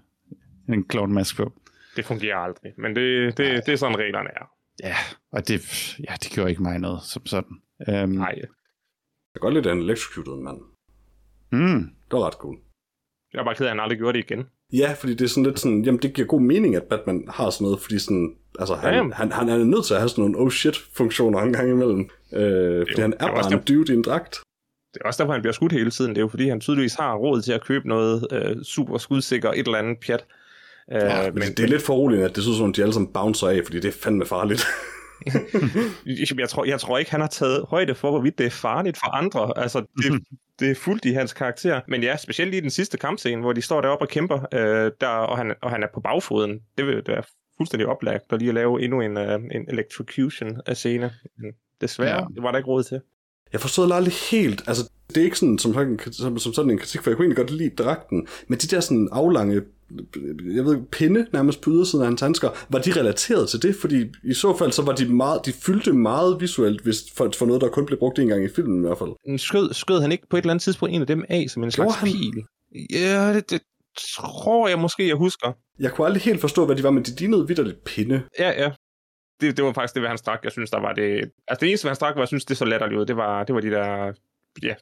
en clown-mask på. Det fungerer aldrig, men det, det, det er sådan reglerne er. Ja, og det, ja, det gjorde ikke mig noget som sådan. Um, Nej. Jeg kan godt lide, han electrocuted mand. Mm. Det var ret cool. Jeg er bare ked af, at han aldrig gjorde det igen. Ja, fordi det er sådan lidt sådan, jamen det giver god mening, at Batman har sådan noget, fordi sådan, altså han, ja, han, han, er nødt til at have sådan nogle oh shit funktioner en gang imellem. Øh, fordi han er bare en dude i en dragt. Det er også derfor, han bliver skudt hele tiden. Det er jo fordi, han tydeligvis har råd til at købe noget øh, super skudsikker, et eller andet pjat. Øh, ja, men, men det er lidt foruroligende, at det synes som, de alle sammen bouncer af, fordi det er fandme farligt. [LAUGHS] [LAUGHS] jeg, tror, jeg tror ikke, han har taget højde for, hvorvidt det er farligt for andre. Altså, det, [LAUGHS] det er fuldt i hans karakter. Men ja, specielt lige den sidste kampscene, hvor de står deroppe og kæmper, øh, der, og, han, og han er på bagfoden. Det vil være fuldstændig oplagt at lige at lave endnu en, uh, en electrocution af scene. Desværre, ja. det var der ikke råd til. Jeg forstod aldrig helt, altså det er ikke sådan som, som, som sådan en kritik, for jeg kunne egentlig godt lide dragten, men de der sådan aflange jeg ved pinde nærmest på ydersiden af hans handsker, var de relateret til det? Fordi i så fald, så var de meget, de fyldte meget visuelt, hvis for, for noget, der kun blev brugt en gang i filmen i hvert fald. Skød, skød han ikke på et eller andet tidspunkt en af dem af, som en slags han... pil? Ja, det, det, tror jeg måske, jeg husker. Jeg kunne aldrig helt forstå, hvad de var, men de lignede vidderligt pinde. Ja, ja. Det, det var faktisk det, hvad han strak. Jeg synes, der var det... Altså det eneste, hvad han strak, var, jeg synes, det så latterligt ud, det var, det var de der ja,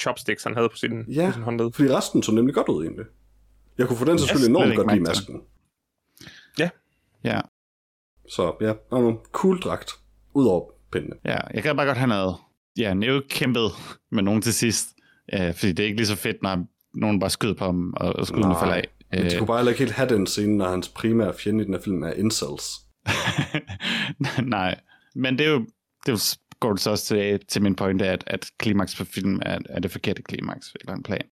chopsticks, han havde på sin, ja, på sin håndled. fordi resten så nemlig godt ud egentlig. Jeg kunne få den selvfølgelig enormt godt lide masken. Ja. Ja. Så ja, og cool dragt. Udover pindene. Ja, jeg kan bare godt have noget. Ja, Neo kæmpet med nogen til sidst. Ja, fordi det er ikke lige så fedt, når nogen bare skyder på ham, og, og skyderne falder af. Men de øh. kunne bare ikke helt have den scene, når hans primære fjende i den her film er incels. [LAUGHS] Nej, men det er jo, det er jo går det så også til, til min pointe, at, at klimaks på film er, er det forkerte klimaks, eller en plan.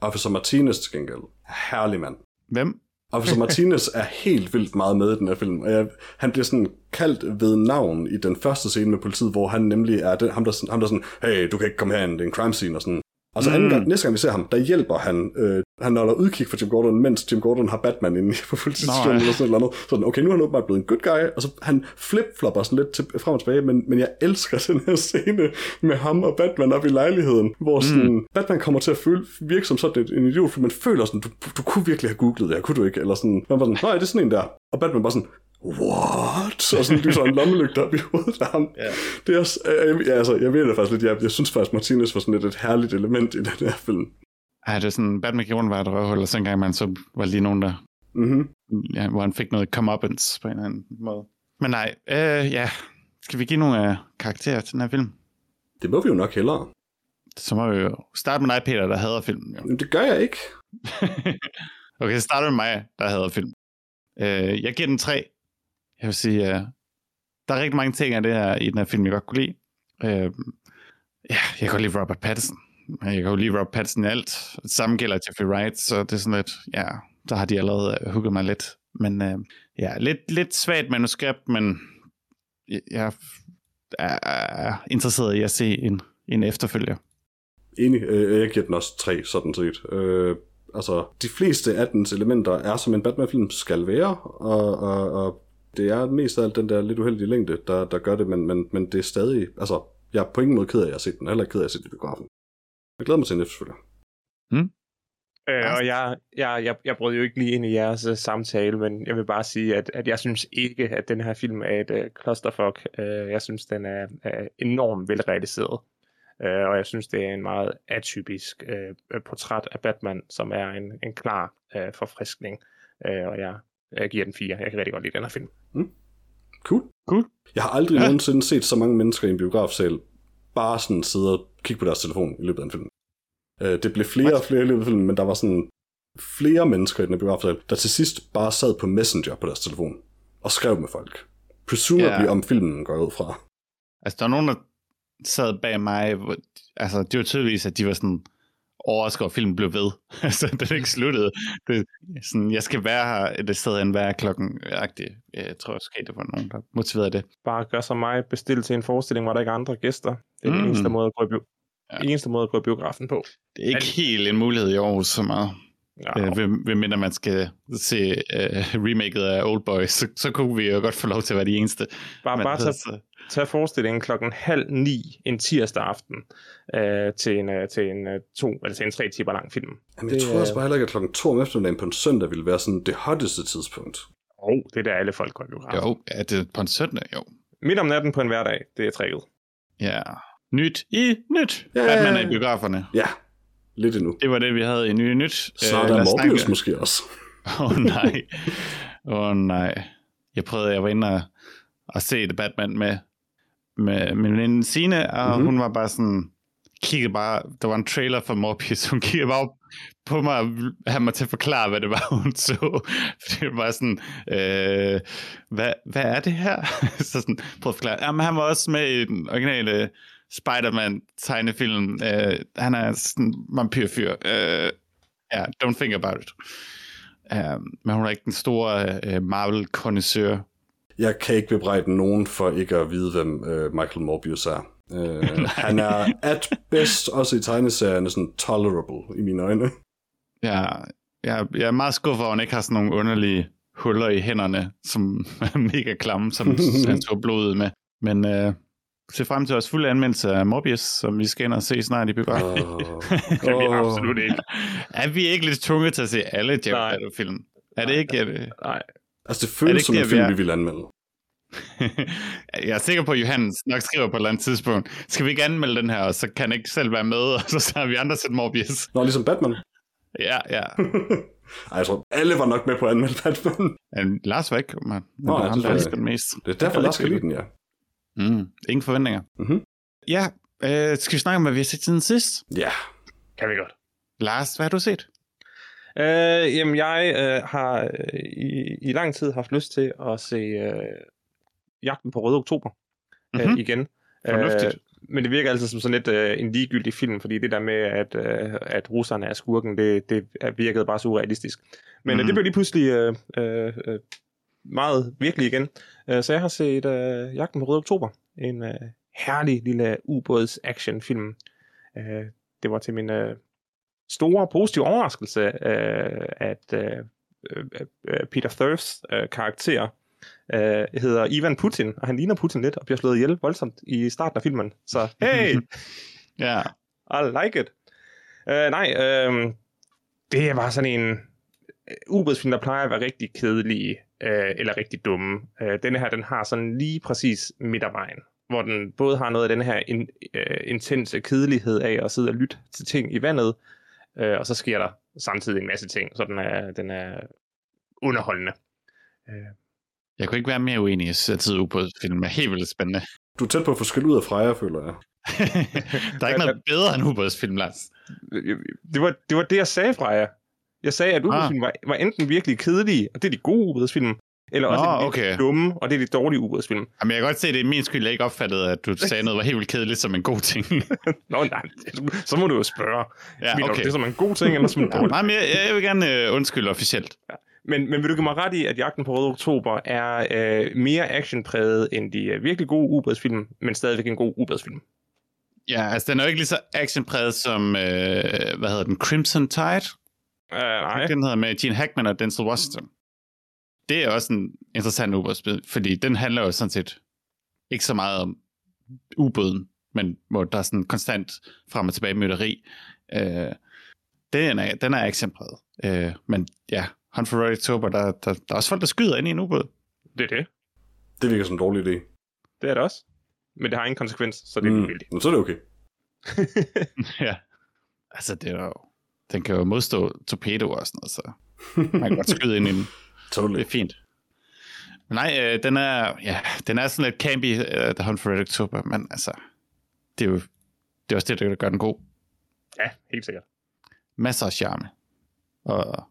Officer Martinez til gengæld. Herlig mand. Hvem? Officer Martinez er helt vildt meget med i den her film. Og jeg, han bliver sådan kaldt ved navn i den første scene med politiet, hvor han nemlig er den, ham, der, ham der sådan, hey, du kan ikke komme herind, det er en crime scene, og sådan. Og så mm. anden gang, næste gang vi ser ham, der hjælper han, øh, han holder udkig for Jim Gordon, mens Jim Gordon har Batman inde på politistationen eller sådan noget. Sådan, okay, nu er han åbenbart blevet en good guy, og så han flip-flopper sådan lidt til, frem og tilbage, men, men jeg elsker [LAUGHS] den her scene med ham og Batman op i lejligheden, hvor sådan, mm. Batman kommer til at føle, virke som sådan en idiot, for man føler sådan, du, du kunne virkelig have googlet det her, kunne du ikke? Eller sådan, man var sådan, nej, det er sådan en der. Og Batman bare sådan, what? Og sådan lyser en lommelygte op i hovedet af ham. Yeah. Det er også, øh, ja, altså, jeg ved det faktisk lidt, jeg, jeg synes faktisk, Martinez var sådan lidt et herligt element i den her film. Ja, det er sådan, Batman gjorde var et røvhul, og så engang man så var lige nogen, der, mm-hmm. ja, hvor han fik noget comeuppance på en eller anden måde. Men nej, øh, ja, skal vi give nogle uh, karakterer til den her film? Det må vi jo nok hellere. Så må vi jo starte med dig, Peter, der hader filmen. Jo. Men det gør jeg ikke. [LAUGHS] okay, så starter med mig, der hader film. Uh, jeg giver den tre. Jeg vil sige, uh, der er rigtig mange ting af det her i den her film, jeg godt kunne lide. Uh, ja, jeg kan godt lide Robert Pattinson. Jeg kan jo lide Robert Pattinson i alt. Det samme gælder Jeffrey Wright, så det er sådan lidt, ja, der har de allerede øh, uh, hugget mig lidt. Men uh, ja, lidt, lidt svagt manuskript, men jeg er interesseret i at se en, en efterfølger. Enig, jeg giver den også tre, sådan set. Øh, altså, de fleste af dens elementer er, som en Batman-film skal være, og, og, og det er mest af alt den der lidt uheldige længde, der, der gør det, men, men, men det er stadig, altså, jeg er på ingen måde ked af, at jeg har set den, heller ikke ked af, at jeg har set den i biografen. Jeg glæder mig til en efterfølger. Mm. Øh, og jeg, jeg, jeg, jeg brød jo ikke lige ind i jeres uh, samtale, men jeg vil bare sige, at, at jeg synes ikke, at den her film er et uh, clusterfuck. Uh, jeg synes, den er, er enormt velrealiseret. Uh, og jeg synes, det er en meget atypisk uh, portræt af Batman, som er en, en klar uh, forfriskning. Uh, og jeg, jeg giver den fire. Jeg kan rigtig godt lide den her film. Mm. Cool. cool. Jeg har aldrig ja. nogensinde set så mange mennesker i en biografsal bare sådan sidde og kigge på deres telefon i løbet af en film. Øh, det blev flere og flere i løbet af filmen, men der var sådan flere mennesker i den biografsal, der til sidst bare sad på Messenger på deres telefon og skrev med folk. Presumably yeah. om filmen går ud fra. Altså, der er nogen, der sad bag mig, altså det var tydeligvis, at de var sådan overrasket over, at filmen blev ved. [LAUGHS] altså, den ikke sluttede. Det, sådan, jeg skal være her det sted end hver klokken. Jeg tror også, det var nogen, der motiverede det. Bare gør som mig, bestil til en forestilling, hvor der ikke er andre gæster. Det er mm. den eneste måde at gå i, bio- ja. eneste måde at gå i biografen på. Det er ikke er helt en mulighed i Aarhus så meget. Ja. Øh, ved, ved mindre man skal se uh, remaket af Old Boy, så, så kunne vi jo godt få lov til at være de eneste. Bare, bare tage, så... tage forestillingen klokken halv ni en tirsdag aften uh, til en, uh, til en uh, to, eller til en tre timer lang film. Jamen, jeg det, tror også bare heller ikke, at klokken to om eftermiddagen på en søndag ville være sådan det hotteste tidspunkt. Jo, oh, det er der alle folk går i biografen. Jo, er det på en søndag? Jo. Midt om natten på en hverdag, det er trækket. Ja. Nyt i nyt. Ja, Batman er i biograferne. Ja, lidt endnu. Det var det, vi havde i Nye Nyt. Så er der Morbius snakke. måske også. [LAUGHS] Åh oh, nej. Åh oh, nej. Jeg prøvede, jeg var inde og, og se The Batman med, med min veninde Signe, og mm-hmm. hun var bare sådan, kiggede bare, der var en trailer for Morbius, hun kiggede bare på mig og have mig til at forklare, hvad det var, hun så. [LAUGHS] Det var sådan, øh, hvad, hvad er det her? [LAUGHS] så sådan, prøv at forklare. Jamen, han var også med i den originale Spider-Man tegnefilm. Uh, han er sådan en vampyrfyr. Uh, ja, yeah, don't think about it. Uh, men hun er ikke den store uh, marvel kondensør Jeg kan ikke bebrejde nogen for ikke at vide, hvem uh, Michael Morbius er. [LAUGHS] Uh, han er at best, også i tegneserierne, sådan tolerable i mine øjne. Ja, jeg, jeg er meget skuffet over, at han ikke har sådan nogle underlige huller i hænderne, som [LAUGHS] er mega klamme, som han [LAUGHS] tog blodet med. Men uh, se frem til os fulde anmeldelse af Morbius, som vi skal ind og se snart i biografen. Oh. [LAUGHS] det er vi absolut ikke. [LAUGHS] Er vi ikke lidt tunge til at se alle Jared Leto-film? Er det ikke... det... Nej. Altså, det føles det som en film, vi vil anmelde. [LAUGHS] jeg er sikker på, at Johannes nok skriver på et eller andet tidspunkt. Skal vi ikke anmelde den her, og så kan han ikke selv være med, og så har vi andre set Morbius. Nå, ligesom Batman. Ja, ja. Ej, jeg tror, alle var nok med på at anmelde Batman. Ja, Lars var ikke, man. Nå, han, der elsker den mest. Det er derfor, Lars kan lide den, ja. Mm, ingen forventninger. Mm-hmm. Ja, øh, skal vi snakke om, hvad vi har set siden sidst? Ja. Kan vi godt. Lars, hvad har du set? Øh, jamen, jeg øh, har øh, i, i lang tid haft lyst til at se øh, Jagten på Røde Oktober mm-hmm. øh, igen. Fornuftigt. Øh, men det virker altså som sådan lidt øh, en ligegyldig film, fordi det der med, at, øh, at russerne er skurken, det, det virkede bare så urealistisk. Men mm. øh, det blev lige pludselig øh, øh, øh meget virkelig igen. Øh, så jeg har set uh, Jagten på Røde Oktober. En uh, herlig lille ubåds actionfilm. Uh, det var til min uh, store positive overraskelse, uh, at uh, uh, Peter Thurfs uh, karakter uh, hedder Ivan Putin, og han ligner Putin lidt, og bliver slået ihjel voldsomt i starten af filmen. Så hey! [LAUGHS] ja. yeah. I like it. Uh, nej, uh, det var sådan en ubådsfilm, der plejer at være rigtig kedelige øh, eller rigtig dumme. Øh, denne her, den har sådan lige præcis midtervejen, hvor den både har noget af den her in, øh, intense kedelighed af at sidde og lytte til ting i vandet, øh, og så sker der samtidig en masse ting, så den er, den er underholdende. Øh. Jeg kunne ikke være mere uenig. Jeg synes altid, ubådsfilm er helt vildt spændende. Du er tæt på at få skyld ud af Freja, føler jeg. [LAUGHS] der er ikke noget [LAUGHS] bedre end ubådsfilm, Lars. Det var, det var det, jeg sagde, Freja. Jeg sagde, at ubådsfilm ah. var, var enten virkelig kedelige, og det er de gode ubådsfilm, eller også Nå, de okay. dumme, og det er de dårlige ubådsfilm. Jamen, jeg kan godt se, at det er min skyld, jeg ikke opfattede, at du sagde noget var helt vildt kedeligt som en god ting. [LAUGHS] Nå, nej, så må du jo spørge. Ja, okay. Det er som en god ting, eller som en dårlig [LAUGHS] Nej, men jeg, jeg vil gerne uh, undskylde officielt. Ja. Men, men vil du give mig ret i, at Jagten på Røde Oktober er øh, mere actionpræget end de øh, virkelig gode ubådsfilm, men stadigvæk en god ubådsfilm? Ja, altså den er jo ikke lige så actionpræget som, øh, hvad hedder den, Crimson Tide? Uh, nej. Den hedder med Gene Hackman og Denzel Washington. Det er også en interessant ubådsspil, fordi den handler jo sådan set ikke så meget om ubåden, men hvor der er sådan konstant frem og tilbage mytteri. Uh, den er, den er actionpræget. Uh, men ja, Hunt for Red October, der, der, der er også folk, der skyder ind i en ubåd. Det er det. Det virker som en dårlig idé. Det er det også. Men det har ingen konsekvens, så det er mm, vildt. Så er det okay. [LAUGHS] ja. Altså, det er jo den kan jo modstå torpedo og sådan noget, så man kan godt skyde ind i den. [LAUGHS] totally. Det er fint. Men nej, øh, den er, ja, den er sådan lidt campy, uh, The Hunt for Red October, men altså, det er jo det er også det, der gør den god. Ja, helt sikkert. Masser af charme. Og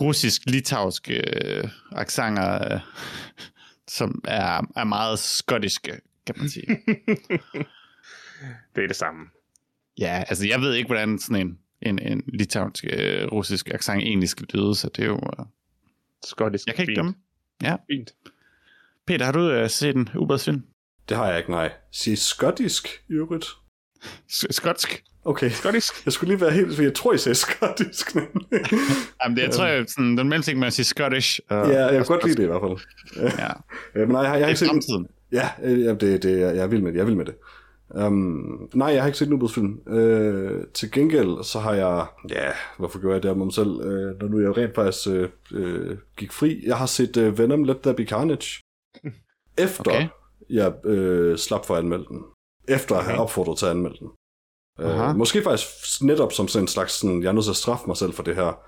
russisk-litauiske øh, accenter, øh, [LAUGHS] som er, er meget skottiske, kan man sige. [LAUGHS] det er det samme. Ja, altså jeg ved ikke, hvordan sådan en, en, en litauisk øh, russisk accent egentlig skal lyde, så det er jo... Øh... Skottisk. Jeg kan ikke dømme. Ja. Fint. Peter, har du øh, set en ubådsfilm? Det har jeg ikke, nej. Sig skottisk i øvrigt. Skotsk? Okay. Skottisk. Jeg skulle lige være helt, for jeg tror, I sagde skottisk. [LAUGHS] Jamen, det, jeg tror, jeg, sådan, den mellemting med at sige Scottish. Og, ja, jeg kan godt lide det i hvert fald. Ja, [LAUGHS] Øh, Men nej, jeg har, jeg har ikke set den. fremtiden. Ja, øh, ja det, det, jeg er vild med det. Jeg er vild med det. Um, nej, jeg har ikke set en ubådsfilm. Uh, til gengæld, så har jeg... Ja, hvorfor gjorde jeg det om mig selv, uh, når nu jeg rent faktisk uh, uh, gik fri? Jeg har set uh, Venom Let There Be Carnage. Efter Okay. jeg uh, slap for at anmelde den. Efter at have Okay. opfordret til at anmelde den. Aha. Uh, måske faktisk netop som sådan en slags... Sådan, jeg er nødt til at straffe mig selv for det her.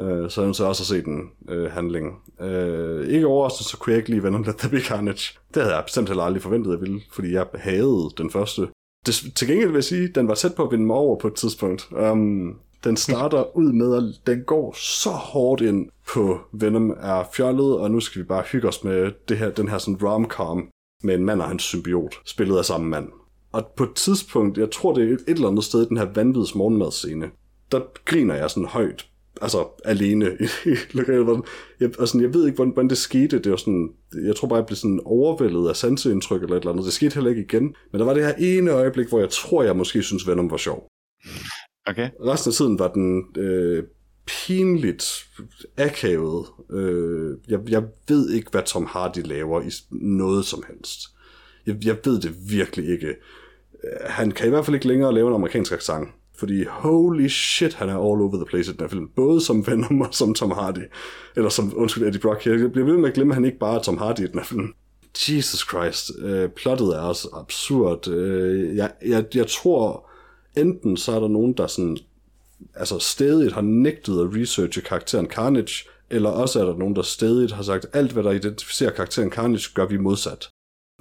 Øh, så er jeg så også at se den øh, handling. Øh, ikke overraskende, så kunne jeg ikke lide Venom Let There Be Carnage. Det havde jeg bestemt heller aldrig forventet, jeg ville, fordi jeg havde den første. Det, til gengæld vil jeg sige, den var tæt på at vinde mig over på et tidspunkt. Um, den starter ud med, at den går så hårdt ind på Venom er fjollet, og nu skal vi bare hygge os med det her, den her sådan rom-com med en mand og hans symbiot, spillet af samme mand. Og på et tidspunkt, jeg tror det er et, et eller andet sted i den her vanvittige morgenmadsscene, der griner jeg sådan højt, altså alene i, [LAUGHS] lokalet. Jeg, sådan, jeg ved ikke, hvordan, hvordan det skete. Det var sådan, jeg tror bare, jeg blev sådan overvældet af sanseindtryk eller et eller andet. Det skete heller ikke igen. Men der var det her ene øjeblik, hvor jeg tror, jeg måske synes Venom var sjov. Okay. Resten af tiden var den øh, pinligt akavet. Øh, jeg, jeg ved ikke, hvad Tom Hardy laver i noget som helst. Jeg, jeg ved det virkelig ikke. Øh, Han kan i hvert fald ikke længere lave en amerikansk accent. Fordi holy shit, han er all over the place i den her film. Både som Venom og som Tom Hardy. Eller som, undskyld, Eddie Brock. Jeg bliver ved med at glemme, at han ikke bare er Tom Hardy i den her film. Jesus Christ. Øh, plottet er også absurd. Øh, jeg, jeg, jeg tror, enten så er der nogen, der sådan altså stedigt har nægtet at researche karakteren Carnage, eller også er der nogen, der stedigt har sagt, alt hvad der identificerer karakteren Carnage, gør vi modsat.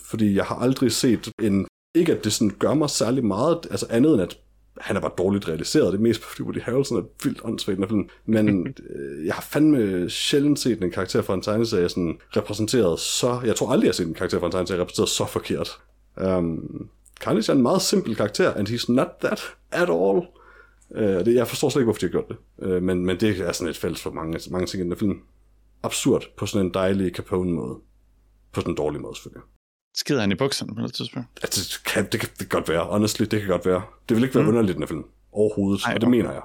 Fordi jeg har aldrig set en... Ikke at det sådan gør mig særlig meget, altså andet end at han er bare dårligt realiseret. Det er mest [LAUGHS] fordi Woody Harrelson er vildt åndssvagt i den film. Men øh, jeg har fandme sjældent set en karakter fra en tegneserie sådan repræsenteret så... Jeg tror aldrig, jeg har set en karakter fra en tegneserie repræsenteret så forkert. Øhm, um, Carnage er en meget simpel karakter, and he's not that at all. Uh, det, jeg forstår slet ikke, hvorfor de har gjort det. Uh, men, men det er sådan et fælles for mange, mange ting i den film. Absurd på sådan en dejlig Capone-måde. På sådan en dårlig måde, selvfølgelig. Skider han i bukserne på noget tidspunkt? Altså, det kan, det kan det kan godt være. Honestly, det kan godt være. Det vil ikke være mm. Underligt i den film. Overhovedet. Ej, og det okay. mener jeg.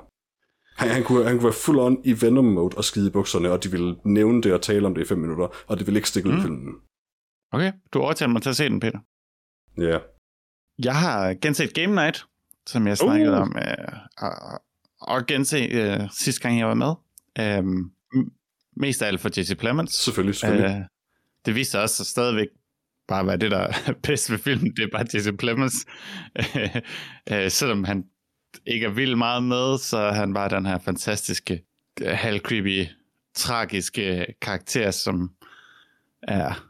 Han, han, kunne, han kunne være full on i Venom-mode og skide i bukserne, og de ville nævne det og tale om det i fem minutter, og det ville ikke stikke ud i Mm. filmen. Okay, du overtager mig til at se den, Peter. Ja. Yeah. Jeg har genset Game Night, som jeg snakkede Uh. om, øh, og, og gense øh, sidste gang, jeg var med. M- mest af alt for Jesse Plemons. Selvfølgelig, selvfølgelig. Øh, det viser også stadigvæk bare være det, der [LAUGHS] er bedst ved filmen. Det er bare Jesse Plemons. Øh, [LAUGHS] øh, selvom han ikke er vildt meget med, så er han bare den her fantastiske, øh, halvcreepy, tragiske karakter, som er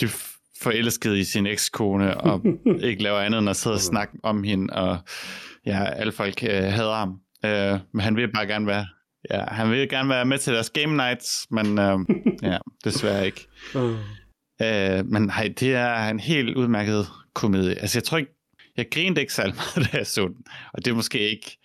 dybt forelsket i sin ekskone, og [LAUGHS] ikke laver andet end at sidde og snakke om hende, og ja, alle folk øh, hader ham. Øh, men han vil bare gerne være Ja, han vil gerne være med til deres game nights, men øh, ja, desværre ikke. Øh, men nej, det er en helt udmærket komedie. Altså, jeg tror ikke, jeg grinede ikke særlig meget, [LAUGHS] da jeg så den. Og det er måske ikke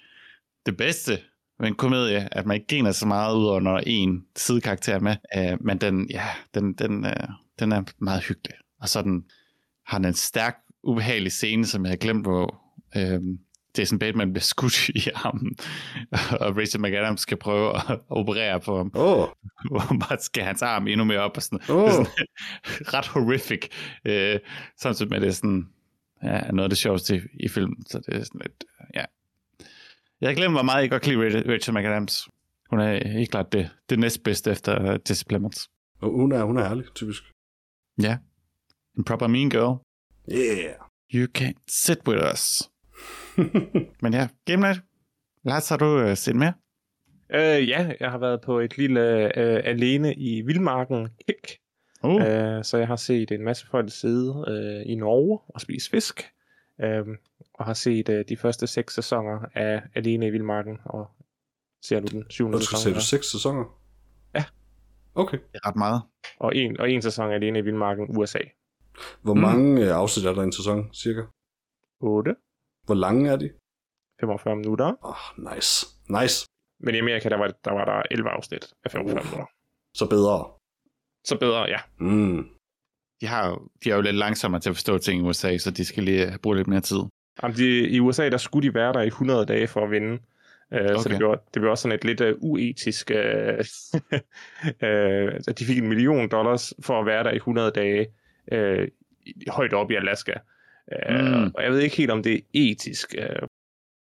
det bedste ved en komedie, at man ikke griner så meget ud over, når en sidekarakter er med. Øh, men den, ja, den, den, øh, den er meget hyggelig. Og så den, har den en stærk, ubehagelig scene, som jeg har glemt, hvor øh, Jason Bateman bliver skudt i armen, og Rachel McAdams skal prøve at operere på ham, Åh, hvor han bare skal hans arm endnu mere op, og sådan, er sådan [LAUGHS] ret horrific, øh, samtidig med, at det er sådan, ja, noget af det sjoveste i, i filmen, så det er sådan lidt, ja. Jeg glemmer, hvor meget jeg godt kan lide Rachel McAdams. Hun er helt klart det, det næstbedste efter Jesse Plemons. Hun er, hun er herlig, typisk. Ja. En proper mean girl. Yeah. You can't sit with us. [LAUGHS] Men ja, Game Night. Lars, har du uh, set mere? Øh, ja, jeg har været på et lille øh, alene i Vildmarken kick. Uh, Øh, så jeg har set en masse folk sidde øh, i Norge og spise fisk. Øh, og har set øh, de første seks sæsoner af Alene i Vildmarken. Og ser nu den syvende Og sæson. se du seks sæsoner? Ja. Okay. det er ret meget. Og en, og en sæson Alene i Vildmarken USA. Hvor Mm. mange øh, afsnit er der i en sæson, cirka? 8. Hvor lange er de? 45 minutter. Oh, nice. Nice. Men i Amerika, der var, der var der 11 afsnit af 45 Uff. minutter. Så bedre. Så bedre, ja. Mm. De, har, jo- de er jo lidt langsommere til at forstå ting i USA, så de skal lige bruge lidt mere tid. Jamen, de, I USA, der skulle de være der i 100 dage for at vinde. Uh, okay. Så det blev, det blev også sådan et lidt uh, uetisk... Uh, uh, [LAUGHS] at de fik en million dollars for at være der i 100 dage uh, højt op i Alaska. Uh, Mm. Og jeg ved ikke helt, om det er etisk. Uh,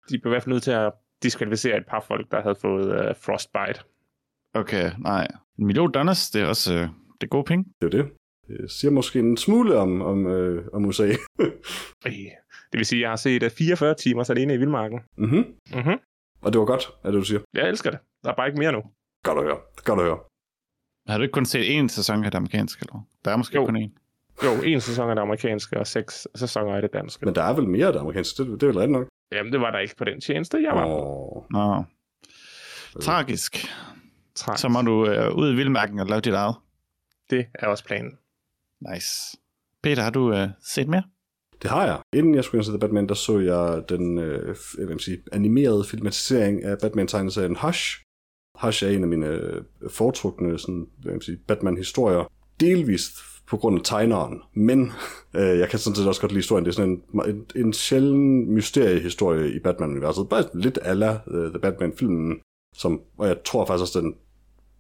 de blev i hvert fald nødt til at diskvalificere et par folk, der havde fået uh, frostbite. Okay, nej. En million dollars, det er også øh, det er gode penge. Det er det. Det siger måske en smule om, om, øh, om USA. Øh, [LAUGHS] Det vil sige, at jeg har set uh, 44 timer alene i Vildmarken. mm-hmm. Mm-hmm. Og det var godt, er det du siger. Jeg elsker det. Der er bare ikke mere nu. Godt at høre. Godt at høre. Har du ikke kun set én sæson af det amerikanske, eller? Der er måske Jo. kun én. Jo, en sæson er det amerikanske, og seks sæsoner er det danske. Men der er vel mere af det amerikanske. Det, det er vel rigtigt nok. Jamen, det var der ikke på den tjeneste, jeg var. Åh, Nå. Tragisk. Træt. Så må du øh, ud i vildmarken og lave dit eget. Det er også planen. Nice. Peter, har du øh, set mere? Det har jeg. Inden jeg skulle ind til The Batman, der så jeg den øh, f- hvad jeg sige, animerede filmatisering af Batman-tegneserien Hush. Hush er en af mine øh, foretrukne sådan, hvad sige, Batman-historier. Delvist på grund af tegneren, men [LAUGHS] øh, jeg kan sådan set også godt lide historien. Det er sådan en, en, en sjælden mysteriehistorie i Batman-universet. Bare lidt ala uh, The Batman-filmen, som, og jeg tror faktisk også, den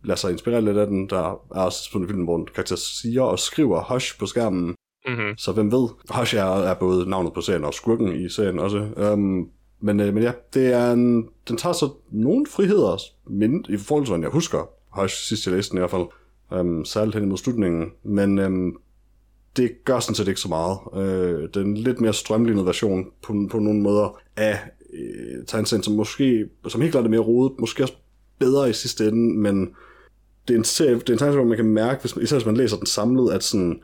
lader sig inspirere lidt af den. Der er også sådan en film, hvor en karakter siger og skriver Hush på skærmen, Mm-hmm. så hvem ved? Hush er, er både navnet på serien og skurken i serien også. Um, men, øh, men ja, det er en, den tager så nogle friheder mind, i forhold til, hvordan jeg husker Hush sidst jeg læste den i hvert fald øhm, særligt hen imod slutningen. Men øhm, det gør sådan set ikke så meget. Øh, den lidt mere strømlignede version på, på nogle måder af øh, tegneserien, som måske, som helt klart er mere rodet, måske også bedre i sidste ende, men det er en serie, det er en tegneserie, hvor man kan mærke, hvis man, især hvis man læser den samlet, at sådan,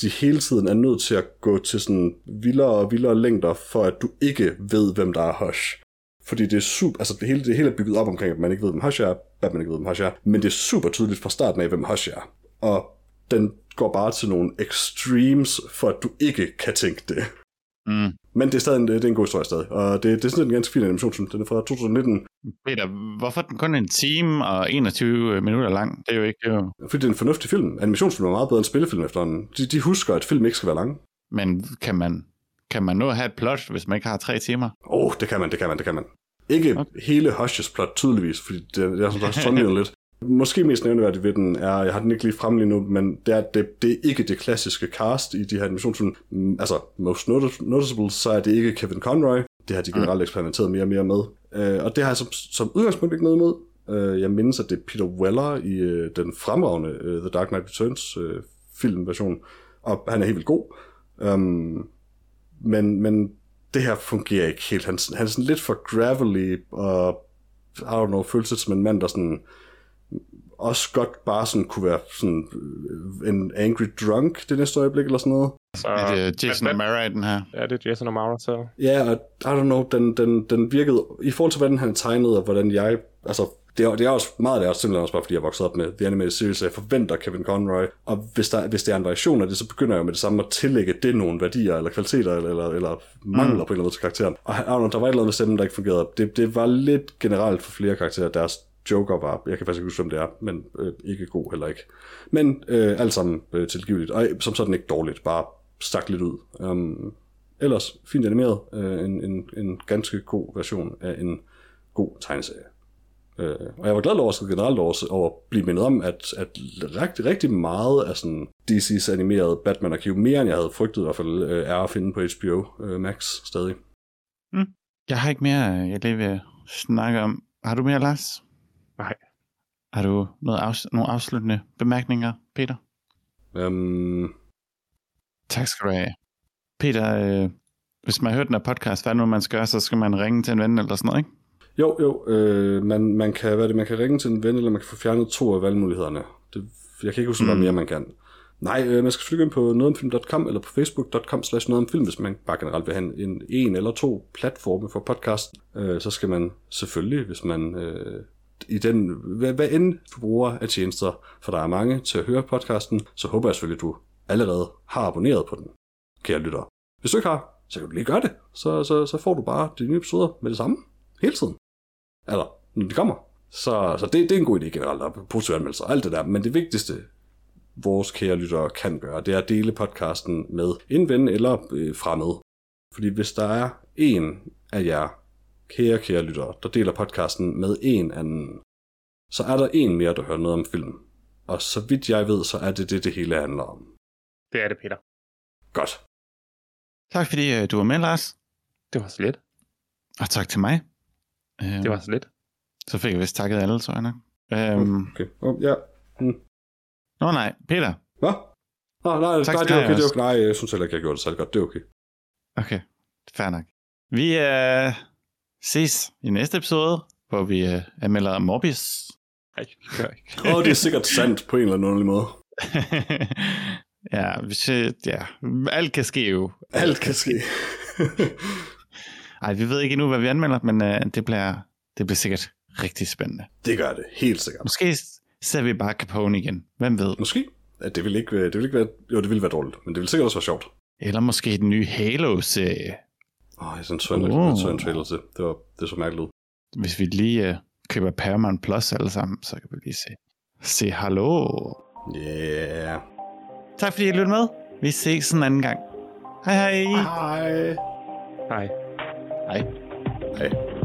de hele tiden er nødt til at gå til sådan vildere og vildere længder, for at du ikke ved, hvem der er Hush. Fordi det er super, altså det hele, det hele er bygget op omkring, at man ikke ved, hvem Hush er, Batman ikke ved, hvem Hush er, men det er super tydeligt fra starten af, hvem Hush er. Og den går bare til nogle extremes, for at du ikke kan tænke det. Mm. Men det er stadig en, det er en god historie stadig, og det, det er sådan en ganske fin animation, den er fra 2019, Peter, hvorfor er den kun en time og 21 minutter lang? Det er jo ikke... Det er jo... fordi det er en fornuftig film. Animationsfilm er meget bedre end spillefilm efterhånden. De, de husker, at film ikke skal være lange. Men kan man, kan man nå at have et plot, hvis man ikke har tre timer? Åh, oh, det kan man, det kan man, det kan man. Ikke okay. Hele Hushes plot, tydeligvis, fordi det, det er sådan også sådan lidt. [LAUGHS] Måske mest nævneværdigt ved den er, jeg har den ikke lige frem lige nu, men det er, det, det er ikke det klassiske cast i de her animationsfilm. Mm, Altså, most notice- noticeable, så er det ikke Kevin Conroy. Det har de generelt eksperimenteret mere og mere med. Øh, og det har jeg som, som udgangspunkt ikke noget imod. Øh, jeg mindes, at det er Peter Weller i øh, den fremragende øh, The Dark Knight Returns øh, filmversion, og han er helt vildt god. Um, men, men det her fungerer ikke helt. Han, han er sådan lidt for gravelly, og I don't know, føles lidt som en mand, der sådan også godt bare sådan kunne være sådan øh, en angry drunk det næste øjeblik eller sådan noget. Så, Er det Jason Bat- O'Mara i den her? Ja, det er Jason O'Mara, så... Ja, og I don't know, den, den, den virkede, i forhold til hvordan han tegnet, og hvordan jeg, altså, det er, det er også meget det er også simpelthen også bare, fordi jeg vokset op med The Animated Series, og jeg forventer Kevin Conroy, og hvis, der, hvis det er en variation af det, så begynder jeg jo med det samme at tillægge det nogle værdier, eller kvaliteter, eller, eller, eller mangler mm. på en eller anden måde til karakteren. Og know, der var et eller andet med stemmen, der ikke fungerede. Det, det var lidt generelt for flere karakterer, deres Joker var, jeg kan faktisk ikke huske, hvem det er, men øh, ikke god heller ikke. Men øh, alt sammen øh, tilgiveligt, og som sådan ikke dårligt, bare stak lidt ud. Um, ellers fint animeret, øh, en, en, en ganske god version af en god tegneserie. Øh, og jeg var glad over, generelt over, over at blive mindet om, at, at rigtig, rigtig meget af sådan DC's animerede Batman-arkiv, mere end jeg havde frygtet i hvert fald, øh, er at finde på HBO øh, Max stadig. Jeg har ikke mere, øh, jeg lige vil snakke om. Har du mere, Lars? Nej. Har du noget afs- nogle afsluttende bemærkninger, Peter? Um, Tak skal du have. Peter, øh, hvis man har hørt den her podcast, hvad nu, man skal gøre, så skal man ringe til en ven eller sådan noget, ikke? Jo, jo, øh, man, man, kan, hvad det, man kan ringe til en ven, eller man kan få fjernet to af valgmulighederne. Det, jeg kan ikke huske, hvad Mm. mere man kan. Nej, øh, man skal selvfølgelig ind på nogetomfilm.com eller på facebook.com slash nogetomfilm, hvis man bare generelt vil have en, en, en eller to platforme for podcast. Øh, så skal man selvfølgelig, hvis man øh, i den, hvad, hvad end du bruger af tjenester, for der er mange til at høre podcasten, så håber jeg selvfølgelig, at du allerede har abonneret på den, kære lytter. Hvis du ikke har, så kan du lige gøre det. Så, så, så får du bare de nye episoder med det samme, hele tiden. Eller, når de kommer. Så, så det, det er en god idé generelt, og positive anmeldelser og alt det der. Men det vigtigste, vores kære lyttere kan gøre, det er at dele podcasten med en ven eller øh, fremmed. Fordi hvis der er en af jer, kære, kære lyttere, der deler podcasten med en anden, så er der en mere, der hører noget om film. Og så vidt jeg ved, så er det det, det hele handler om. Det er det, Peter. Godt. Tak fordi øh, du var med, Lars. Det var så lidt. Og tak til mig. Øhm, Det var så lidt. Så fik jeg vist takket alle, tror jeg nok. Øhm, Okay. Oh, ja. Mm. Nå nej, Peter. Hvad? Nå, nej, Tak nej, det er du okay, det er okay. Nej, jeg synes heller ikke, jeg gjorde det særlig godt. Det er okay. Okay, fair nok. Vi øh, ses i næste episode, hvor vi øh, anmelder Morbius. Nej, gør ikke. Åh, oh, det er sikkert sandt på en eller anden måde. [LAUGHS] ja, hvis, øh, ja, alt kan ske jo. Alt kan ske. [LAUGHS] Ej, vi ved ikke endnu, hvad vi anmelder, men øh, det, bliver, det bliver sikkert rigtig spændende. det gør det, helt sikkert. Måske ser vi bare Capone igen. Hvem ved? Måske. Ja, det vil ikke, det vil ikke være, jo, det vil være dårligt, men det vil sikkert også være sjovt. Eller måske den nye Halo-serie. Åh, oh, jeg sådan så en, Oh. oh. så en trailer til. Det, var, det så mærkeligt ud. Hvis vi lige øh, køber Paramount Plus alle sammen, så kan vi lige se. Se hallo. Yeah. Tak fordi I lyttede med. Vi ses en anden gang. Hej hej. Hej. Hej. Hej. Hej.